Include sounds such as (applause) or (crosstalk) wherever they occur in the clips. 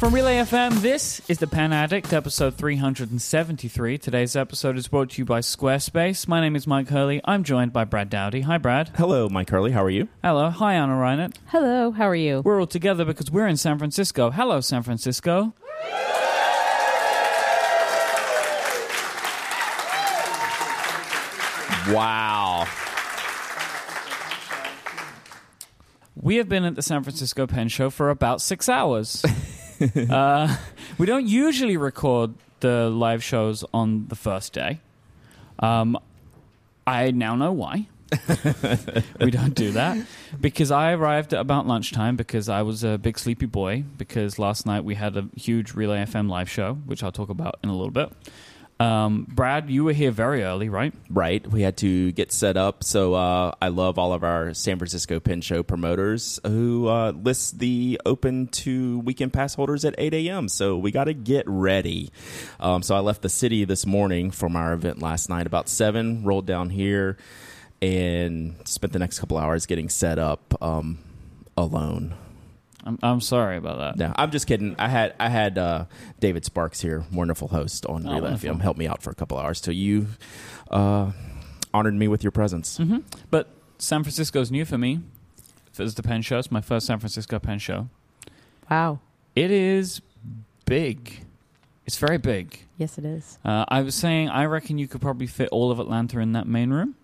From Relay FM, this is The Pen Addict, episode 373. Today's episode is brought to you by Squarespace. My name is Myke Hurley. I'm joined by Brad Dowdy. Hi, Brad. Hello, Myke Hurley. How are you? Hello. Hi, Ana Reinert. Hello, how are you? We're all together because we're in San Francisco. Hello, San Francisco. Wow. We have been at the San Francisco Pen Show for about six hours. (laughs) (laughs) uh, we don't usually record the live shows on the first day. Um, I now know why. (laughs) we don't do that because I arrived at about lunchtime because I was a big sleepy boy. Because last night we had a huge Relay FM live show, which I'll talk about in a little bit. Um, Brad, you were here very early, right? Right. We had to get set up. So uh, I love all of our San Francisco Pen Show promoters who uh, list the open to weekend pass holders at 8 a.m. So we got to get ready. Um, so I left the city this morning from our event last night about 7, rolled down here, and spent the next couple hours getting set up um, alone. I'm, I'm sorry about that. No, I'm just kidding. I had I had uh, David Sparks here, wonderful host on Oh, Relay wonderful. FM, helped me out for a couple hours till you uh, honored me with your presence. hmm But San Francisco's new for me. It's the pen show. It's my first San Francisco pen show. Wow. It is big. It's very big. Yes, it is. Uh, I was saying, I reckon you could probably fit all of Atlanta in that main room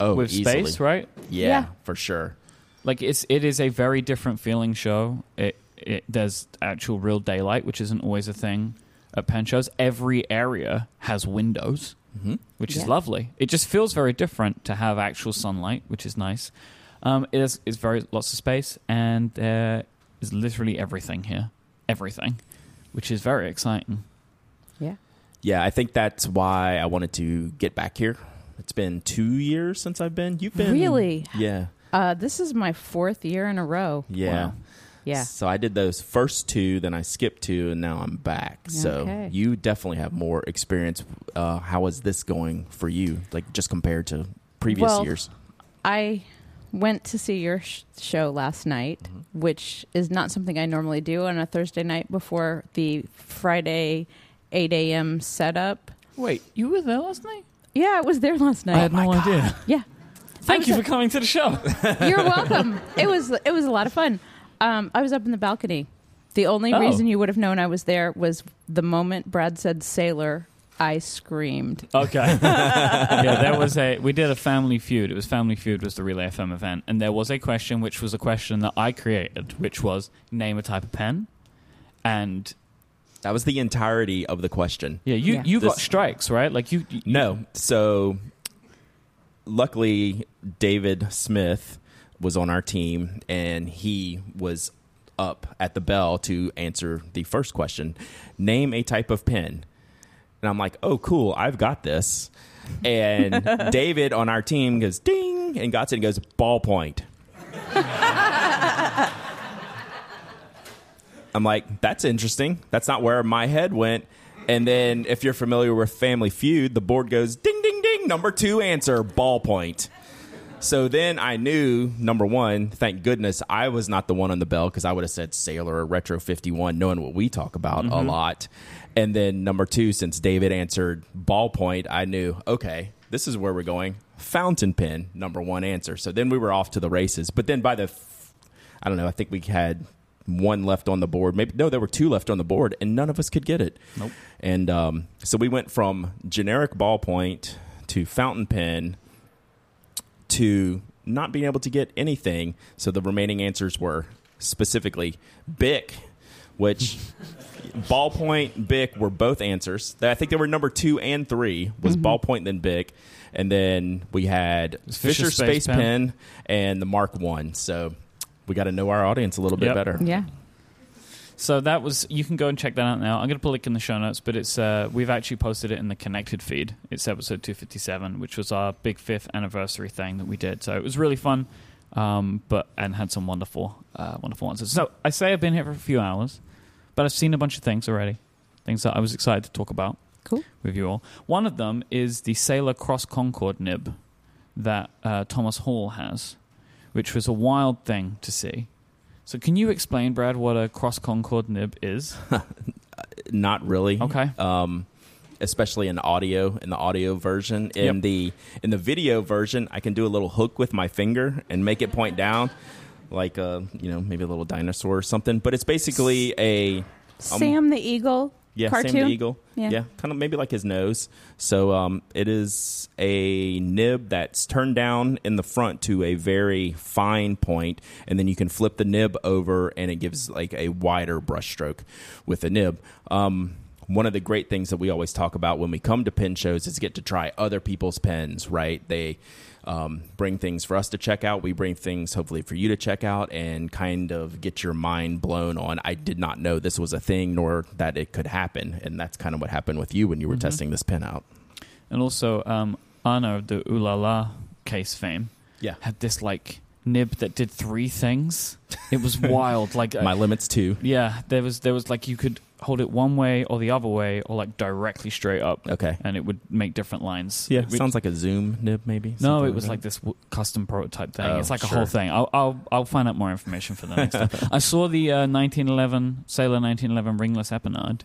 Oh, with easily. space, right? Yeah, Yeah. for sure. Like it's it is a very different feeling show. It it there's actual real daylight, which isn't always a thing at pen shows. Every area has windows. hmm which is lovely. It just feels very different to have actual sunlight, which is nice. Um, it is it's very lots of space, and there is literally everything here, everything, which is very exciting. Yeah. Yeah, I think that's why I wanted to get back here. It's been two years since I've been. You've been Really? Yeah, Uh, this is my fourth year in a row. yeah. Wow. Yeah. So I did those first two, then I skipped two, and now I'm back. So you definitely have more experience. Uh, how is this going for you? Like just compared to previous Well, years? I went to see your sh- show last night, Mm-hmm. which is not something I normally do on a Thursday night before the Friday 8 a.m. setup. Wait, you were there last night? Yeah, I was there last night. I had no idea. yeah. Thank you a- for coming to the show. (laughs) You're welcome. it was it was a lot of fun. Um, I was up in the balcony. The only Oh. reason you would have known I was there was the moment Brad said sailor, I screamed. Okay. (laughs) yeah, there was a. We did a Family Feud. It was Family Feud was the Relay FM event, and there was a question, which was a question that I created, which was name a type of pen, and That was the entirety of the question. yeah, you Yeah. you got strikes right. Like you, you No. So luckily, David Smith was on our team and he was up at the bell to answer the first question Name a type of pen. And I'm like, oh, cool, I've got this. And (laughs) David on our team goes ding and got it and goes ballpoint. I'm like, that's interesting. That's not where my head went. And then, if you're familiar with Family Feud, the board goes ding, ding, ding. Number two answer, ballpoint. So then I knew, number one, thank goodness I was not the one on the bell because I would have said Sailor or Retro 51, knowing what we talk about a lot. And then number two, since David answered ballpoint, I knew, okay, this is where we're going. Fountain pen, number one answer. So then we were off to the races. But then by the, f- I don't know, I think we had one left on the board. Maybe, no, there were two left on the board, and none of us could get it. Nope. And um, so we went from generic ballpoint to fountain pen to not being able to get anything. So the remaining answers were specifically Bic, which (laughs) ballpoint, Bic were both answers. I think they were number two and three was mm-hmm. ballpoint then Bic, and then we had Fisher Fisher, Space Space, Pen. Pen. and the Mark One. So we got to know our audience a little bit Yep. better. Yeah. So that was you can go and check that out now. I'm going to put a link in the show notes, but it's uh, we've actually posted it in the connected feed. It's episode 257, which was our big fifth anniversary thing that we did. So it was really fun, um, but and had some wonderful, uh, wonderful answers. So I say I've been here for a few hours, but I've seen a bunch of things already, things that I was excited to talk about Cool. with you all. One of them is the Sailor Cross Concord nib that uh, Thomas Hall has, which was a wild thing to see. So can you explain, Brad, what a cross concord nib is? (laughs) Not really. Okay. Um, especially in audio, in the audio version. In Yep. the in the video version, I can do a little hook with my finger and make it point down, like a you know maybe a little dinosaur or something. But it's basically a Sam the Eagle yeah, cartoon. Sam the Eagle. Yeah. kind of maybe like his nose. So um, it is a nib that's turned down in the front to a very fine point, and then you can flip the nib over, and it gives like a wider brushstroke with the nib. Um, one of the great things that we always talk about when we come to pen shows is get to try other people's pens. Right? They um, bring things for us to check out. We bring things hopefully for you to check out and kind of get your mind blown on. I did not know this was a thing nor that it could happen. And that's kind of what happened with you when you were testing this pen out. And also, um, Anna, the Ooh La La case fame, Yeah. had this like nib that did three things. It was (laughs) wild. Like, uh, My limits too. yeah, there was there was like you could hold it one way or the other way or like directly straight up, Okay. and it would make different lines. Yeah. It- sounds like a Zoom nib, maybe. no, it was that. like this w- custom prototype thing. Oh, it's like a whole thing. I'll, I'll I'll find out more information for the next time. (laughs) I saw the uh, 1911 Sailor 1911 ringless Epinard.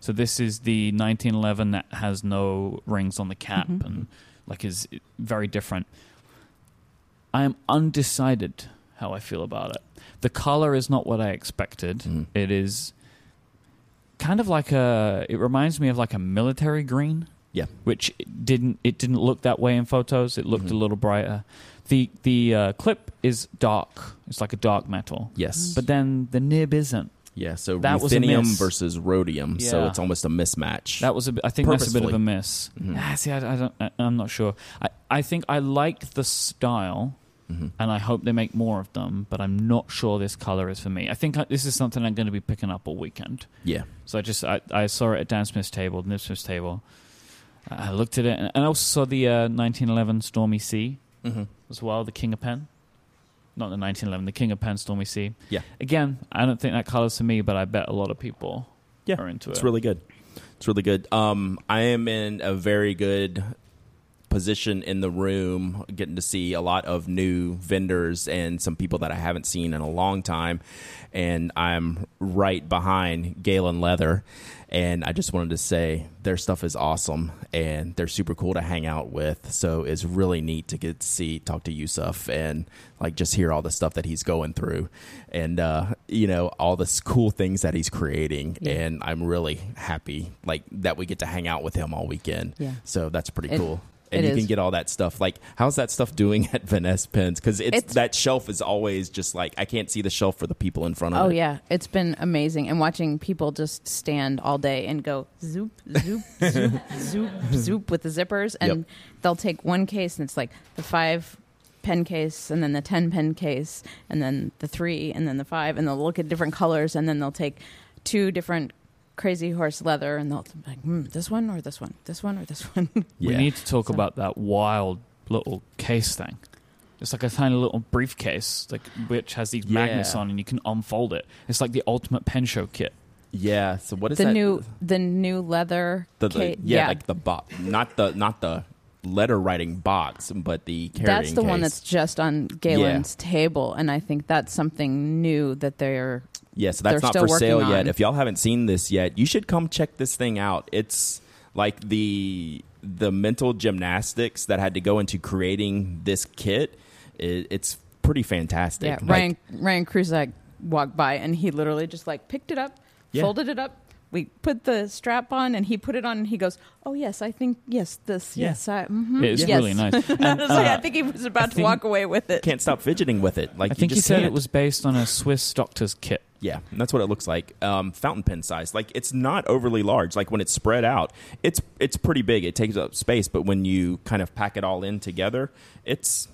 So this is the 1911 that has no rings on the cap Mhm. and like is very different. I am undecided how I feel about it. The color is not what I expected. Mhm. It is kind of like a. It reminds me of like a military green Yeah. which it didn't it didn't look that way in photos. It looked Mhm. a little brighter. The the uh, clip is dark. It's like a dark metal. Yes. But then the nib isn't. yeah. So that ruthenium versus rhodium. So it's almost a mismatch. That was a bit, I think that's a bit of a miss. Mhm. Ah, see, I, I don't. I, I'm not sure. I, I think I liked the style, Mhm. and I hope they make more of them. But I'm not sure this color is for me. I think I, this is something I'm going to be picking up all weekend. Yeah. So I just I, I saw it at Dan Smith's table, Nibsmith's table. I looked at it, and I also saw the uh, 1911 Stormy Sea. Mm-hmm. as well, the King of Pen. Not the 1911, the King of Pen Stormy Sea. Yeah. Again, I don't think that color's for me, but I bet a lot of people Yeah, are into It's it. It's really good. It's really good. Um, I am in a very good position in the room, getting to see a lot of new vendors and some people that I haven't seen in a long time. And I'm right behind Galen Leather. And I just wanted to say their stuff is awesome and they're super cool to hang out with. So it's really neat to get to see, talk to Yusuf and like just hear all the stuff that he's going through and, uh, you know, all the cool things that he's creating. Yeah. And I'm really happy like that we get to hang out with him all weekend. Yeah. So that's pretty It- cool. And it you can get all that stuff. Like, how's that stuff doing at (laughs) Vanness Pens? Because it's, It's- that shelf is always just like I can't see the shelf for the people in front of it. Oh it. yeah, it's been amazing, and watching people just stand all day and go zoop, zoop, zoop, (laughs) zoop, zoop with the zippers, and Yep. they'll take one case and it's like the five pen case, and then the ten pen case, and then the three, and then the five, and they'll look at different colors, and then they'll take two different crazy horse leather, and they'll be like, hmm, this one or this one, this one or this one. (laughs) We Yeah. need to talk So- about that wild little case thing. It's like a tiny little briefcase, like which has these magnets Yeah. on, and you can unfold it. It's like the ultimate pen show kit. Yeah. So what is the that? new, the new leather. the, the- ca- yeah, like the box, not the not the letter writing box, but the carrying. That's the one case. that's just on Galen's table, and I think that's something new that they're. Yeah, so that's they're not for sale working yet. on. If y'all haven't seen this yet, you should come check this thing out. It's like the the mental gymnastics that had to go into creating this kit. It, it's pretty fantastic. Yeah, Like, Ryan Ryan Krusac walked by, and he literally just like picked it up, Yeah. folded it up. We put the strap on, and he put it on, and he goes, "Oh yes, I think yes, this Yeah. yes, I, mhm, It's yes." really nice. (laughs) And I, was like, I think he was about to think- walk away with it. can't stop fidgeting with it. Like I you think he said can't. it was based on a Swiss doctor's kit. Yeah, that's what it looks like. Um, fountain pen size. Like it's not overly large. Like when it's spread out, it's it's pretty big. It takes up space, but when you kind of pack it all in together, it's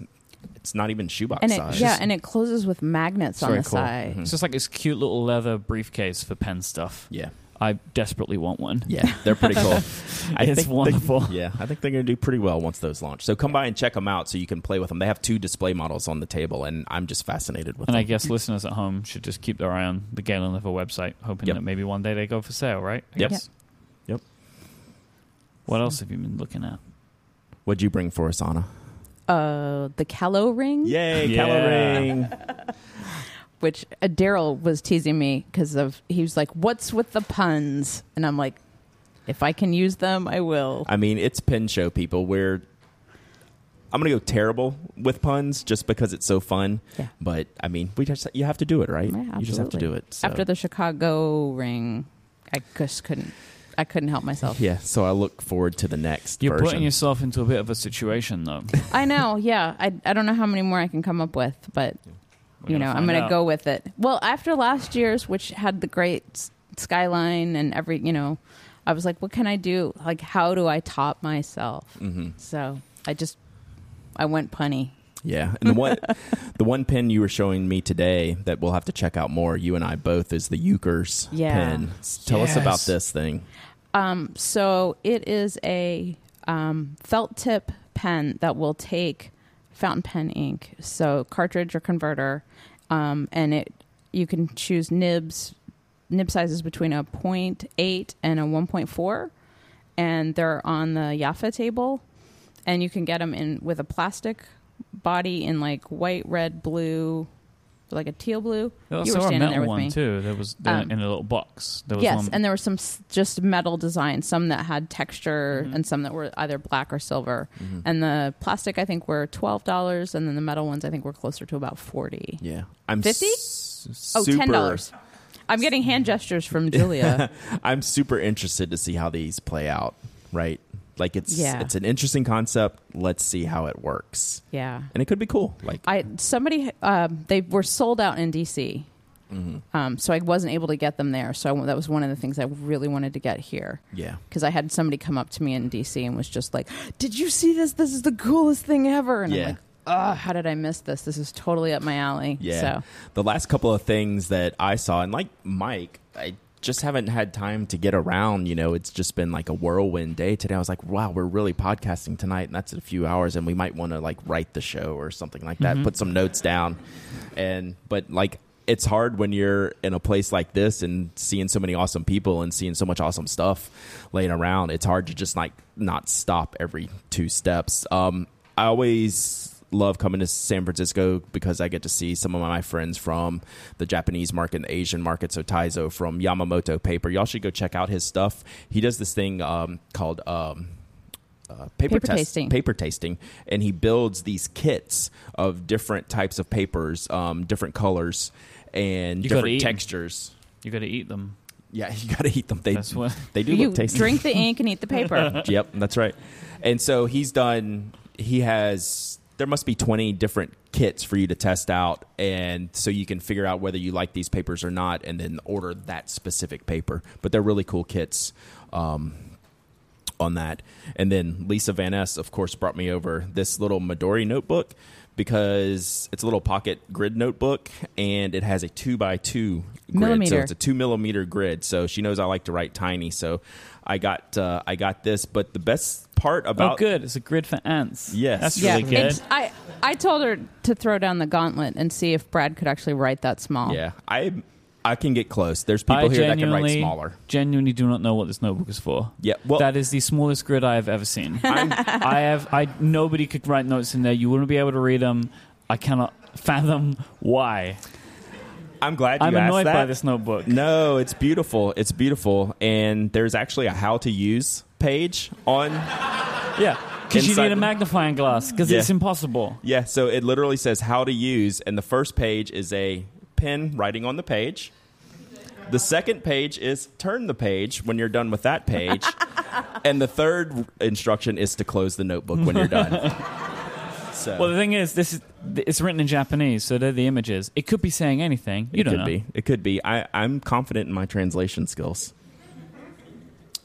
it's not even shoebox And it, size. yeah, and it closes with magnets on the cool. side. Mhm. It's just like this cute little leather briefcase for pen stuff. yeah, I desperately want one. yeah, (laughs) they're pretty cool. (laughs) I It's they- wonderful. (laughs) yeah, I think they're going to do pretty well once those launch. So come by and check them out so you can play with them. They have two display models on the table, and I'm just fascinated with them. And them. I guess listeners at home should just keep their eye on the Galen Leather website, hoping Yep. that maybe one day they go for sale, right? I Yep. guess. Yep. What else have you been looking at? What'd you bring for us, Ana? Uh, the Cal-O-Ring. Yay, Yeah. Cal-O-Ring. Which uh, Daryl was teasing me because of he was like, "What's with the puns?" And I'm like, "If I can use them, I will." I mean, it's pin show people where I'm gonna go terrible with puns just because it's so fun. Yeah. But I mean, we just you have to do it, right? Yeah, you just have to do it. So. After the Chicago ring, I just couldn't. I couldn't help myself. yeah, so I look forward to the next. You're version. putting yourself into a bit of a situation, though. (laughs) I know. Yeah, I I don't know how many more I can come up with, but We're you know, I'm going to out. go with it. Well, after last year's, which had the great s- skyline and every, you know, I was like, what can I do? Like, how do I top myself? hmm So I just, I went punny. Yeah, and the one (laughs) the one pin you were showing me today that we'll have to check out more. You and I both is the Yookers Yeah. pin. S- Tell us about Yes. this thing. Um, so it is a um, felt tip pen that will take fountain pen ink, so cartridge or converter, um, and it you can choose nibs, nib sizes between a 0.8 and a 1.4, and they're on the Yafa table, and you can get them in with a plastic body in like white, red, blue, like a teal blue. There was you were a standing metal there with one me. too. That was the, Um, in a little box. There was yes, one. and there were some s- just metal designs, some that had texture, Mhm. and some that were either black or silver. Mhm. And the plastic, I think, were twelve dollars, and then the metal ones, I think, were closer to about forty. Yeah, I'm 50? s- Oh, super, ten dollars. I'm getting hand gestures from (laughs) Julia. I'm super interested to see how these play out. Right, like it's Yeah. it's an interesting concept. Let's see how it works, yeah, and it could be cool. Like, I somebody um, they were sold out in DC, mhm. um, so I wasn't able to get them there. So I, that was one of the things I really wanted to get here. yeah, because I had somebody come up to me in DC and was just like, "Did you see this? This is the coolest thing ever!" And Yeah. I'm like, "Oh, how did I miss this? This is totally up my alley." Yeah. So the last couple of things that I saw, and like Myke, I just haven't had time to get around. You know, it's just been like a whirlwind day today. I was like, wow, we're really podcasting tonight, and that's in a few hours, and we might want to like write the show or something like that, Mhm. put some notes down. And, but like, it's hard when you're in a place like this and seeing so many awesome people and seeing so much awesome stuff laying around. It's hard to just like not stop every two steps. Um, I always love coming to San Francisco because I get to see some of my friends from the Japanese market and the Asian market. So Taizo from Yamamoto Paper. Y'all should go check out his stuff. He does this thing um, called um, uh, paper, Paper test- tasting. paper tasting, and he builds these kits of different types of papers, um, different colors, and You different eat 'em. textures. you got to eat them. Yeah, (laughs) you got to eat them. They That's what. (laughs) they do you look tasty. drink the (laughs) ink and eat the paper. Yep, that's right. And so he's done. He has. There must be twenty different kits for you to test out, and so you can figure out whether you like these papers or not, and then order that specific paper. But they're really cool kits. Um, on that. And then Lisa Vanness, of course, brought me over this little Midori notebook because it's a little pocket grid notebook and it has a two by two grid. So it's a two millimeter grid. So she knows I like to write tiny. So I got uh, I got this. But the best part about oh, good. It's a grid for ants. Yes. that's yeah, really good. it's, I I told her to throw down the gauntlet and see if Brad could actually write that small. yeah, I I can get close. There's people I here that can write smaller. Genuinely, do not know what this notebook is for. Yeah, well, that is the smallest grid I have ever seen. (laughs) I have. I nobody could write notes in there. You wouldn't be able to read them. I cannot fathom why. I'm glad you asked. I'm asked annoyed that. by this notebook. No, it's beautiful. It's beautiful, and there's actually a how to use page on. (laughs) Yeah, because you Inside need a magnifying glass because Yeah. it's impossible. Yeah, so it literally says how to use, and the first page is a pen writing on the page. The second page is turn the page when you're done with that page. (laughs) and the third instruction is to close the notebook when you're done. (laughs) So Well, the thing is, this is it's written in Japanese, so they're the images. It could be saying anything. You it don't could know. be. It could be. I, I'm confident in my translation skills.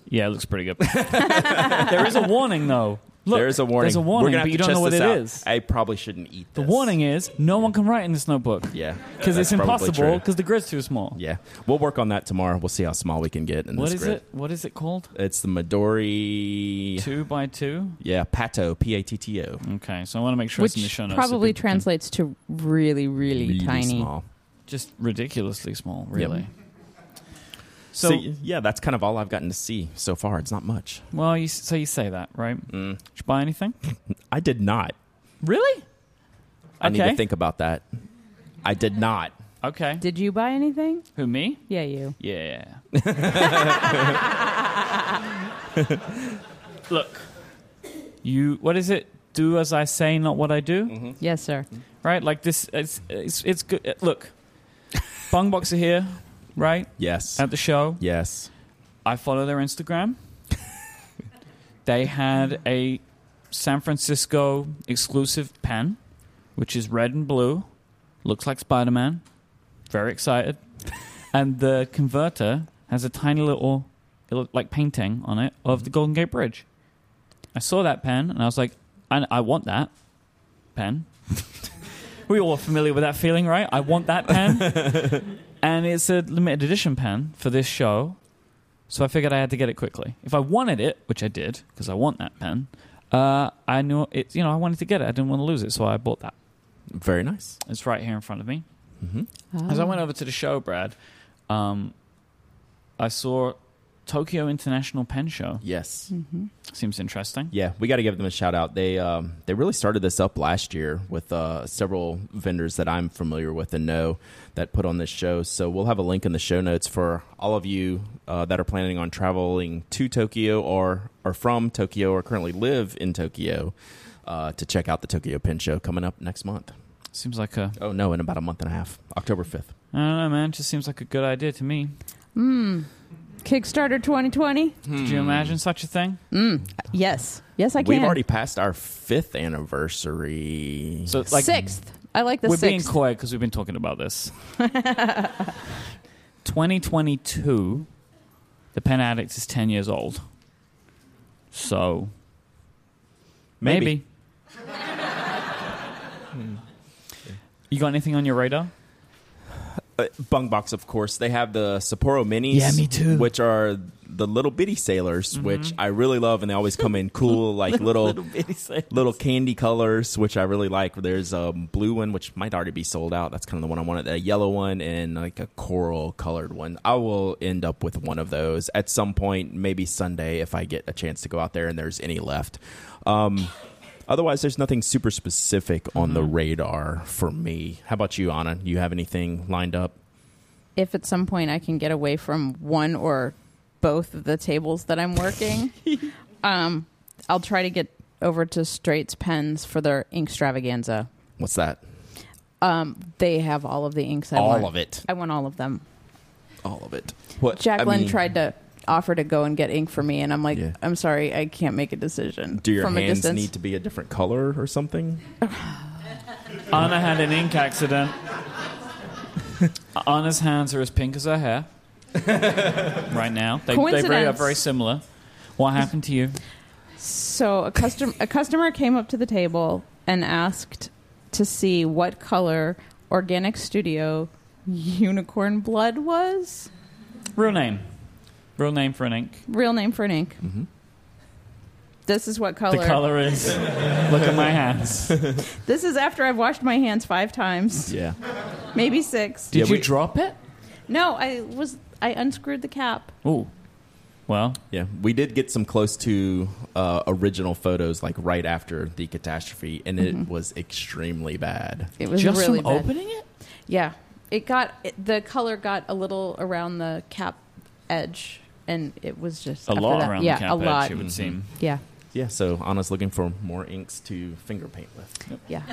Yeah, it looks pretty good. (laughs) there is a warning, though. Look, there is a warning. There's a warning, We're gonna but have you to don't know what this it out. is. I probably shouldn't eat The warning is no one can write in this notebook Yeah. because it's that's probably impossible true. because the grid's too small. Yeah. We'll work on that tomorrow. We'll see how small we can get in What this is grid. it? What is it called? It's the Midori. Two by two. Yeah, Patto, P A T T O. Okay, so I want to make sure it's in the Which show notes. so probably people can- translates to really, really, tiny. small. just ridiculously small, really. So, So, yeah, that's kind of all I've gotten to see so far. It's not much. well, you, so you say that, right? Mm. Did you buy anything? (laughs) I did not. Really? I need to think about that. I did not. Okay. Did you buy anything? Who me? Yeah, you. Yeah. (laughs) Look, you. What is it? Do as I say, not what I do. Mm-hmm. Yes, sir. Right? Like this. It's it's, it's good. Look, Bungubox are here, right? Yes. At the show. yes. I follow their Instagram. (laughs) they had a San Francisco exclusive pen, which is red and blue, looks like Spider Man. Very excited. (laughs) and the converter has a tiny little, it looked like painting on it of the Golden Gate Bridge. I saw that pen and I was like, I, I want that pen. (laughs) we all are familiar with that feeling, right? I want that pen. (laughs) and it's a limited edition pen for this show. So I figured I had to get it quickly. If I wanted it, which I did, because I want that pen, uh, I knew it. You know, I wanted to get it. I didn't want to lose it, so I bought that. Very nice. It's right here in front of me. hmm As Oh. I went over to the show, Brad, um, I saw Tokyo International Pen Show. Yes. Mm-hmm. Seems interesting. Yeah, we got to give them a shout out. They um, they really started this up last year with uh, several vendors that I'm familiar with and know that put on this show. So we'll have a link in the show notes for all of you uh, that are planning on traveling to Tokyo or are from Tokyo or currently live in Tokyo uh, to check out the Tokyo Pen Show coming up next month. Seems like a. Oh no, in about a month and a half, October fifth. I don't know, man. Just seems like a good idea to me. Mm. Kickstarter 2020? Could you imagine such a thing? Mm. Yes. Yes, I can. We've already passed our fifth anniversary. So like Sixth. I like the we're being sixth. coy because we've been talking about this. (laughs) 2022, the Pen Addict is 10 years old. So maybe. you got anything on your radar? Uh, Bungubox, of course. They have the Sapporo Minis. Yeah, me too. Which are the little bitty sailors, Mhm. which I really love, and they always come in cool, (laughs) like little little, bitty say. candy colors, which I really like. There's a blue one, which might already be sold out. That's kind of the one I wanted. A yellow one and like a coral colored one. I will end up with one of those at some point, maybe Sunday, if I get a chance to go out there and there's any left. Um, Otherwise, there's nothing super specific on the Mhm. radar for me. How about you, Ana? You have anything lined up? If at some point I can get away from one or both of the tables that I'm working, (laughs) um, I'll try to get over to Straits Pens for their ink extravaganza. What's that? Um, they have all of the inks I All want. of it. I want all of them. All of it. What Jacqueline I mean, tried to offer to go and get ink for me, and I'm like, Yeah. I'm sorry, I can't make a decision Do your from a hands distance. need to be a different color or something? (sighs) Ana had an ink accident. (laughs) Ana's hands are as pink as her hair (laughs) right now. They, they very, are Coincidence. very similar. What happened to you? So a custom a customer came up to the table and asked to see what color Organic Studio Unicorn Blood was. Real name. Real name for an ink. Real name for an ink. Mm-hmm. This is what color. The color is. (laughs) Look at my hands. (laughs) This is after I've washed my hands five times, Yeah. maybe six. Did Yeah, you we- drop it? No, I was I unscrewed the cap. Ooh. Well, Yeah. We did get some close to uh, original photos like right after the catastrophe, and it was extremely bad. It was just really from bad. opening it? Yeah, it got it, the color got a little around the cap edge, and it was just A lot that- around yeah, the cap a lot. it would seem. Yeah, Yeah. So Ana's looking for more inks to finger paint with. yeah.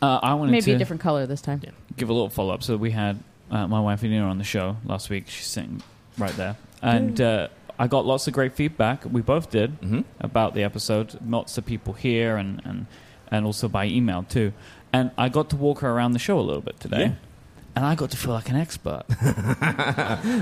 Uh, I wanted to Maybe to a different color this time. Yeah. give a little follow up. So we had uh, my wife Adina on the show last week. She's sitting right there, and uh, I got lots of great feedback. We both did Mm-hmm. about the episode. Lots of people here, and and and also by email too. And I got to walk her around the show a little bit today. Yeah. And I got to feel like an expert. (laughs)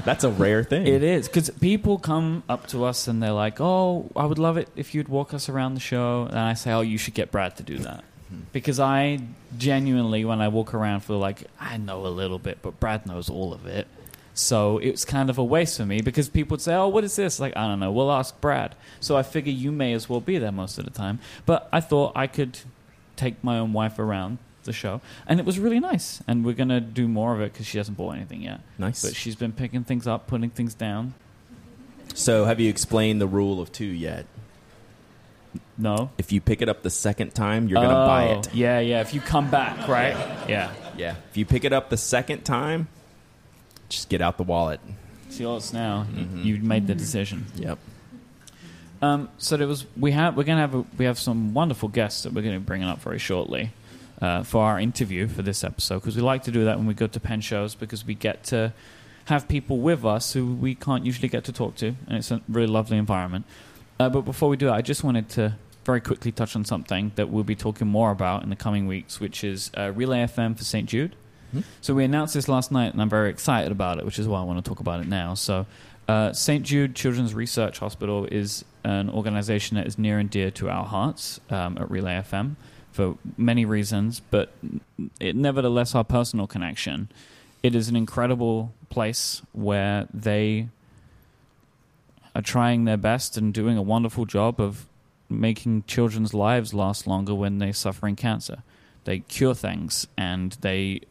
That's a rare thing. It is because people come up to us and they're like, "Oh, I would love it if you'd walk us around the show." And I say, "Oh, you should get Brad to do that," mm-hmm. because I genuinely, when I walk around, feel like I know a little bit, but Brad knows all of it. So it's kind of a waste for me because people would say, "Oh, what is this?" Like I don't know. We'll ask Brad. So I figure you may as well be there most of the time. But I thought I could take my own wife around the show, and it was really nice. And we're gonna do more of it because she hasn't bought anything yet. Nice. But she's been picking things up, putting things down. So have you explained the rule of two yet? No. If you pick it up the second time, you're gonna buy Oh, it. Yeah, yeah. If you come back, right? Yeah. Yeah. If you pick it up the second time, just get out the wallet. See all it's now. You- Mm-hmm. You made the decision. Yep. Um, so there was we have we're gonna have a, we have some wonderful guests that we're be bringing up very shortly uh, for our interview for this episode because we like to do that when we go to pen shows because we get to have people with us who we can't usually get to talk to and it's a really lovely environment. Uh, but before we do that, I just wanted to very quickly touch on something that we'll be talking more about in the coming weeks, which is uh, Relay FM for St. Jude. Hmm. So we announced this last night, and I'm very excited about it, which is why I want to talk about it now. So, uh, St. Jude Children's Research Hospital is an organization that is near and dear to our hearts um, at Relay FM for many reasons, but it, nevertheless, our personal connection. It is an incredible place where they are trying their best and doing a wonderful job of making children's lives last longer when they're suffering cancer. They cure things and they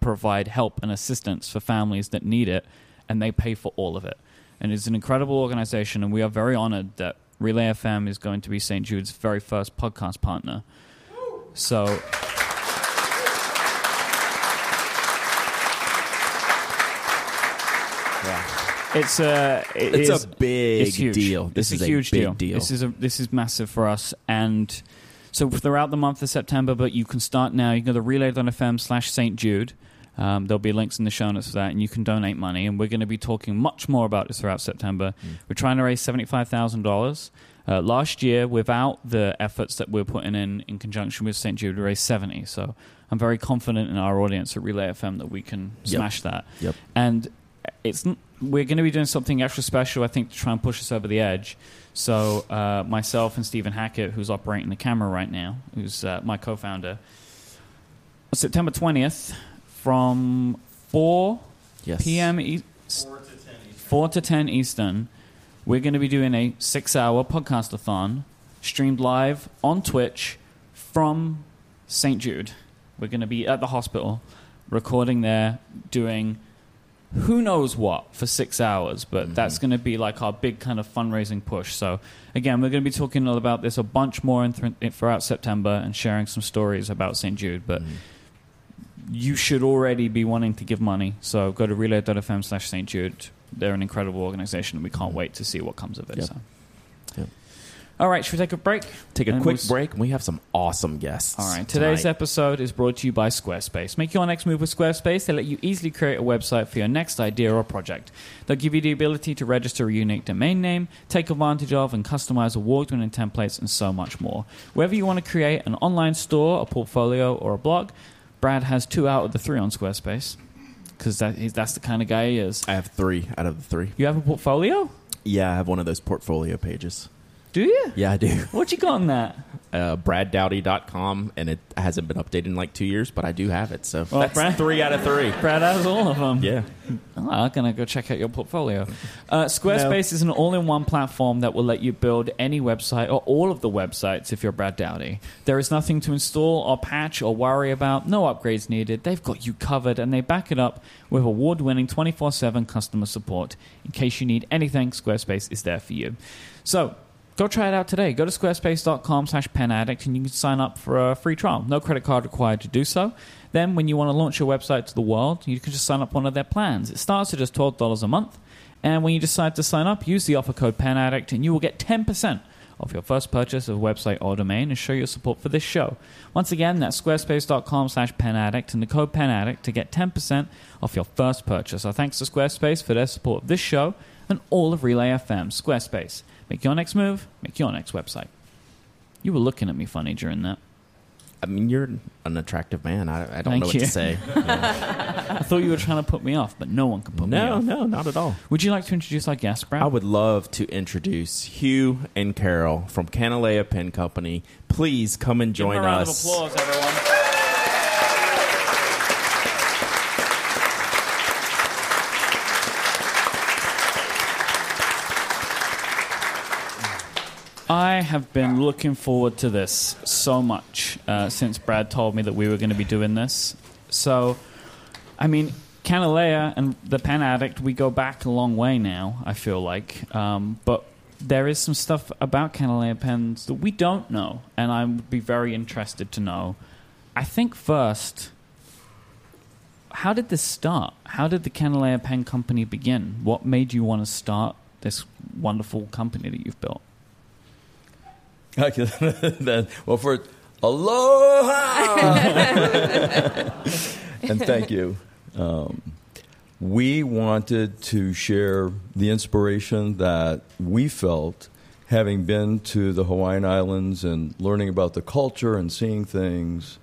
provide help and assistance for families that need it, and they pay for all of it. And it's an incredible organization, and we are very honored that Relay FM is going to be St. Jude's very first podcast partner. So. It's a it It's is- a big it's deal. This it's is a huge big deal. deal. This is a this is massive for us, and so throughout the month of September. But you can start now. You can go to relay.fm slash St Jude. Um, there'll be links in the show notes for that, and you can donate money. And we're going to be talking much more about this throughout September. We're trying to raise seventy five thousand dollars. Uh, last year, without the efforts that we're putting in in conjunction with St Jude, we raised seventy. So I'm very confident in our audience at Relay FM that we can Yep. smash that Yep. and it's we're going to be doing something extra special, I think, to try and push us over the edge. So uh, myself and Stephen Hackett, who's operating the camera right now, who's uh, my co-founder, September twentieth from four Yes. p.m. E- four to ten Eastern, we're going to be doing a six-hour podcast-a-thon streamed live on Twitch from St. Jude. We're going to be at the hospital, recording there, doing who knows what for six hours, but mm-hmm. that's going to be like our big kind of fundraising push. So, again, we're going to be talking all about this a bunch more in th- throughout September and sharing some stories about St. Jude. But mm-hmm. you should already be wanting to give money. So, go to relay.fm slash St. Jude. They're an incredible organization, and we can't wait to see what comes of it. Yep. So. Yep. All right, should we take a break? Take a And quick we'll break. We have some awesome guests. All right. Today's tonight. episode is brought to you by Squarespace. Make your next move with Squarespace. They let you easily create a website for your next idea or project. They'll give you the ability to register a unique domain name, take advantage of and customize award winning templates, and so much more. Whether you want to create an online store, a portfolio, or a blog, Brad has two out of the three on Squarespace because that, he's- that's the kind of guy he is. I have three out of the three. You have a portfolio? Yeah, I have one of those portfolio pages. Do you? Yeah, I do. What you got on that? Uh, BradDowdy.com, and it hasn't been updated in like two years, but I do have it. So Well, that's Brad- three out of three. Brad has all of them. Yeah. Oh, I'm going to go check out your portfolio. Uh, Squarespace is an all in one platform that will let you build any website or all of the websites if you're Brad Dowdy. There is nothing to install or patch or worry about, no upgrades needed. They've got you covered and they back it up with award winning 24 7 customer support. In case you need anything, Squarespace is there for you. So, Go try it out today. Go to squarespace.com slash penaddict and you can sign up for a free trial. No credit card required to do so. Then when you want to launch your website to the world, you can just sign up one of their plans. It starts at just $12 a month. And when you decide to sign up, use the offer code penaddict and you will get 10% off your first purchase of website or domain and show your support for this show. Once again, that's squarespace.com slash penaddict and the code penaddict to get 10% off your first purchase. Our thanks to Squarespace for their support of this show and all of Relay FM. Squarespace. Make your next move, make your next website. You were looking at me funny during that. I mean, you're an attractive man. I, I don't Thank know what you. to say. (laughs) I thought you were trying to put me off, but no one can put me no, off. no, no, not at all. Would you like to introduce our guest, Brad? I would love to introduce Hugh and Karol from Kanilea Pen Company. Please come and Give join them a round us. of applause, everyone. I have been looking forward to this so much uh, since Brad told me that we were going to be doing this. So, I mean, Kanilea and the Pen Addict, we go back a long way now, I feel like. Um, but there is some stuff about Kanilea pens that we don't know, and I would be very interested to know. I think first, how did this start? How did the Kanilea Pen Company begin? What made you want to start this wonderful company that you've built? Then, well, for aloha, (laughs) and thank you. Um, we wanted to share the inspiration that we felt having been to the Hawaiian Islands and learning about the culture and seeing things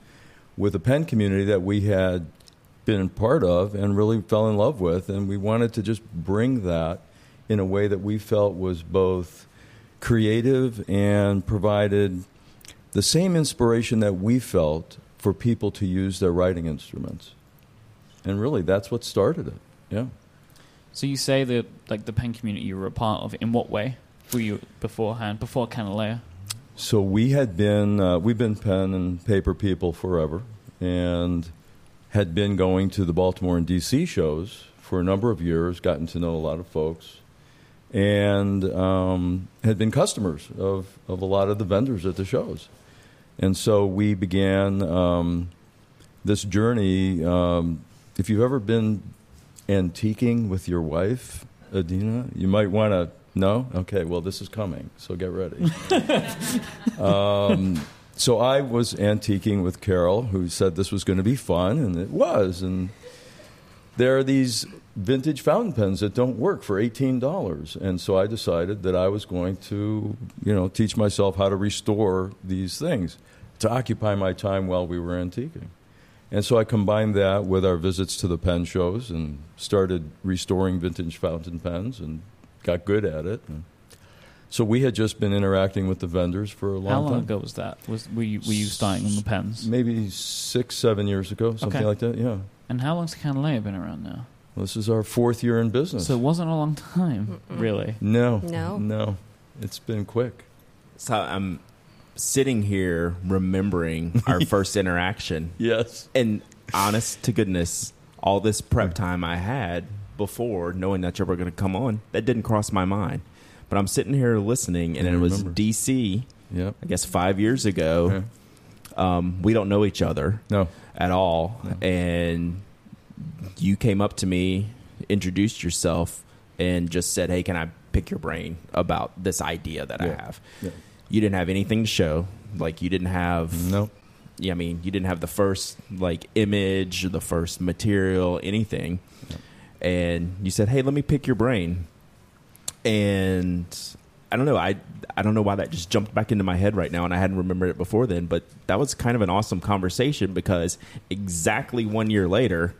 with a pen community that we had been part of and really fell in love with. And we wanted to just bring that in a way that we felt was both creative and provided the same inspiration that we felt for people to use their writing instruments. And really, that's what started it. Yeah. So you say that like the pen community you were a part of. In what way were you beforehand? Before Kanilea? So we had been uh, we've been pen and paper people forever, and had been going to the Baltimore and D.C. shows for a number of years. Gotten to know a lot of folks, and um, had been customers of of a lot of the vendors at the shows, and so we began um, this journey. Um, if you've ever been antiquing with your wife, Adina, you might want to no? Okay, well, this is coming, so get ready. (laughs) um, so I was antiquing with Karol, who said this was going to be fun, and it was. And there are these vintage fountain pens that don't work for $18. And so I decided that I was going to, you know, teach myself how to restore these things to occupy my time while we were antiquing. And so I combined that with our visits to the pen shows and started restoring vintage fountain pens and got good at it. And so we had just been interacting with the vendors for a long How long time. ago was that? Was were you, were you starting the pens? Maybe six, seven years ago, something Okay. like that. Yeah. And how long's Kanilea been around now? Well, this is our fourth year in business. So it wasn't a long time, really. no, No. no, it's been quick. So I'm sitting here remembering (laughs) our first interaction, Yes. and honest to goodness, all this prep time I had before knowing that you were going to come on, that didn't cross my mind. But I'm sitting here listening, and I it was remember. DC, Yep. I guess five years ago. Yeah. Um, we don't know each other No. At all, No. and you came up to me, introduced yourself, and just said, "Hey, can I pick your brain about this idea that I have?" Yeah. You didn't have anything to show, like you didn't have No. yeah, I mean, you didn't have the first like image, the first material, anything. And you said, "Hey, let me pick your brain." And I don't know, I I don't know why that just jumped back into my head right now and I hadn't remembered it before then, but that was kind of an awesome conversation because exactly 1 year later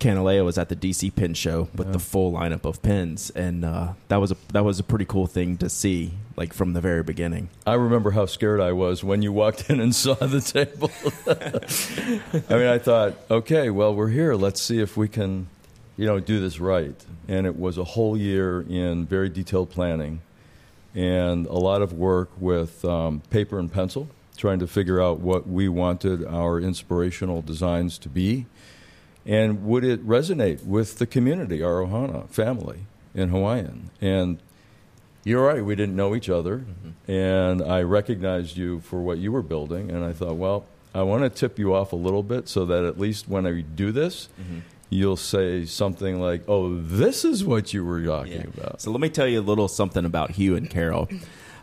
Kanilea was at the DC Pen Show with Yeah. the full lineup of pins, and uh, that was a that was a pretty cool thing to see, like from the very beginning. I remember how scared I was when you walked in and saw the table. (laughs) I mean, I thought, okay, well, we're here. Let's see if we can, you know, do this right. And it was a whole year in very detailed planning and a lot of work with um, paper and pencil, trying to figure out what we wanted our inspirational designs to be. And would it resonate with the community, our Ohana family in Hawaiian? And you're right, we didn't know each other. And I recognized you for what you were building. And I thought, well, I want to tip you off a little bit so that at least when I do this, you'll say something like, oh, this is what you were talking about. So let me tell you a little something about Hugh and Karol.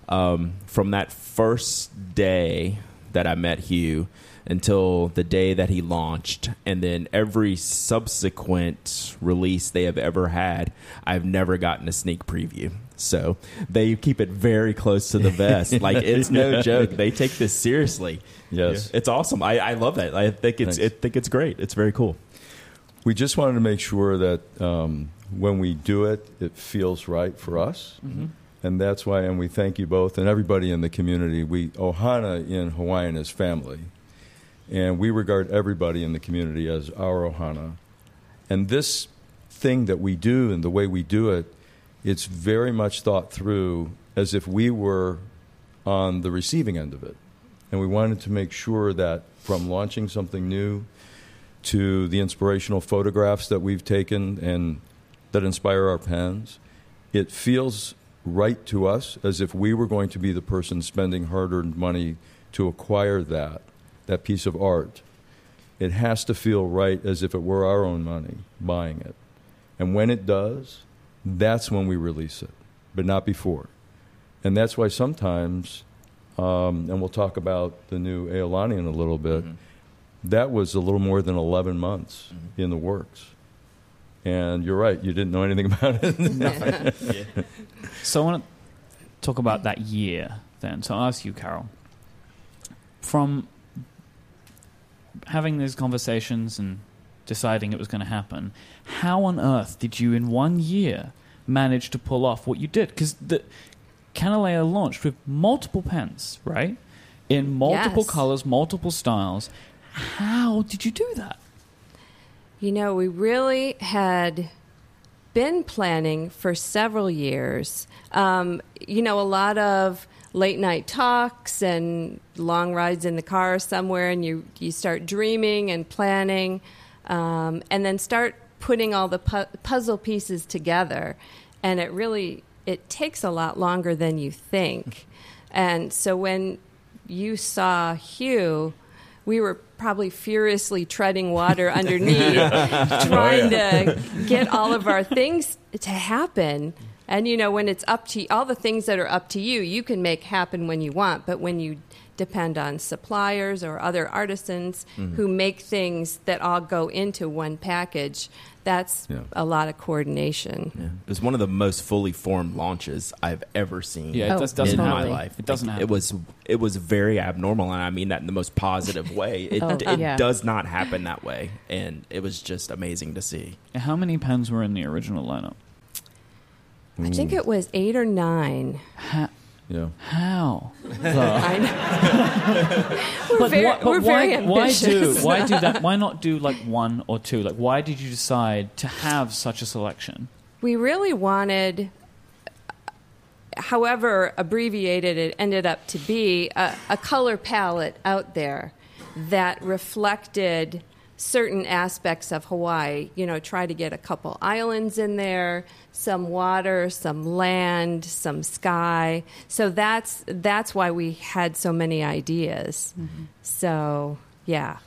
Um, from that first day that I met Hugh until the day that he launched, and then every subsequent release they have ever had, I've never gotten a sneak preview. So they keep it very close to the vest. (laughs) like it's no joke. They take this seriously. Yes. it's awesome. I, I love that. I think it's I think it's great. It's very cool. We just wanted to make sure that um, when we do it, it feels right for us. And that's why, and we thank you both and everybody in the community. We Ohana in Hawaiian is family, and we regard everybody in the community as our Ohana. And this thing that we do and the way we do it, it's very much thought through as if we were on the receiving end of it. And we wanted to make sure that from launching something new to the inspirational photographs that we've taken and that inspire our pens, it feels right to us as if we were going to be the person spending hard earned money to acquire that, that piece of art. It has to feel right as if it were our own money buying it. And when it does, that's when we release it, but not before. And that's why sometimes, um, and we'll talk about the new Aolani in a little bit, Mhm. That was a little more than 11 months Mhm. in the works. And you're right, you didn't know anything (laughs) about it. (laughs) Yeah. So I want to talk about that year then. So I'll ask you, Karol. From having these conversations and deciding it was going to happen, how on earth did you, in one year, manage to pull off what you did? Because the Kanilea launched with multiple pens, right? In multiple Yes. colors, multiple styles. How did you do that? You know, we really had been planning for several years. Um, you know, a lot of late night talks and long rides in the car somewhere, and you, you start dreaming and planning, um, and then start putting all the pu- puzzle pieces together. And it really it takes a lot longer than you think. And so when you saw Hugh, we were probably furiously treading water (laughs) underneath, (laughs) oh, trying to get all of our things to happen. And you know, when it's up to all the things that are up to you, you can make happen when you want. But when you depend on suppliers or other artisans mm-hmm. who make things that all go into one package, that's Yeah. a lot of coordination. Yeah. It was one of the most fully formed launches I've ever seen. Yeah, it Oh, just in doesn't my life. It doesn't Like, happen. It was it was very abnormal, and I mean that in the most positive way. (laughs) It, Oh, it yeah. does not happen that way, and it was just amazing to see. How many pens were in the original lineup? I think it was eight or nine. How? Yeah. how? (laughs) I know. (laughs) we're but very, why, we're why, very why ambitious. do why do that? (laughs) Why not do like one or two? Like, why did you decide to have such a selection? we really wanted, however abbreviated it ended up to be, a, a color palette out there that reflected certain aspects of Hawaii. You know, try to get a couple islands in there, some water, some land, some sky. So that's that's why we had so many ideas. Mm-hmm. So yeah.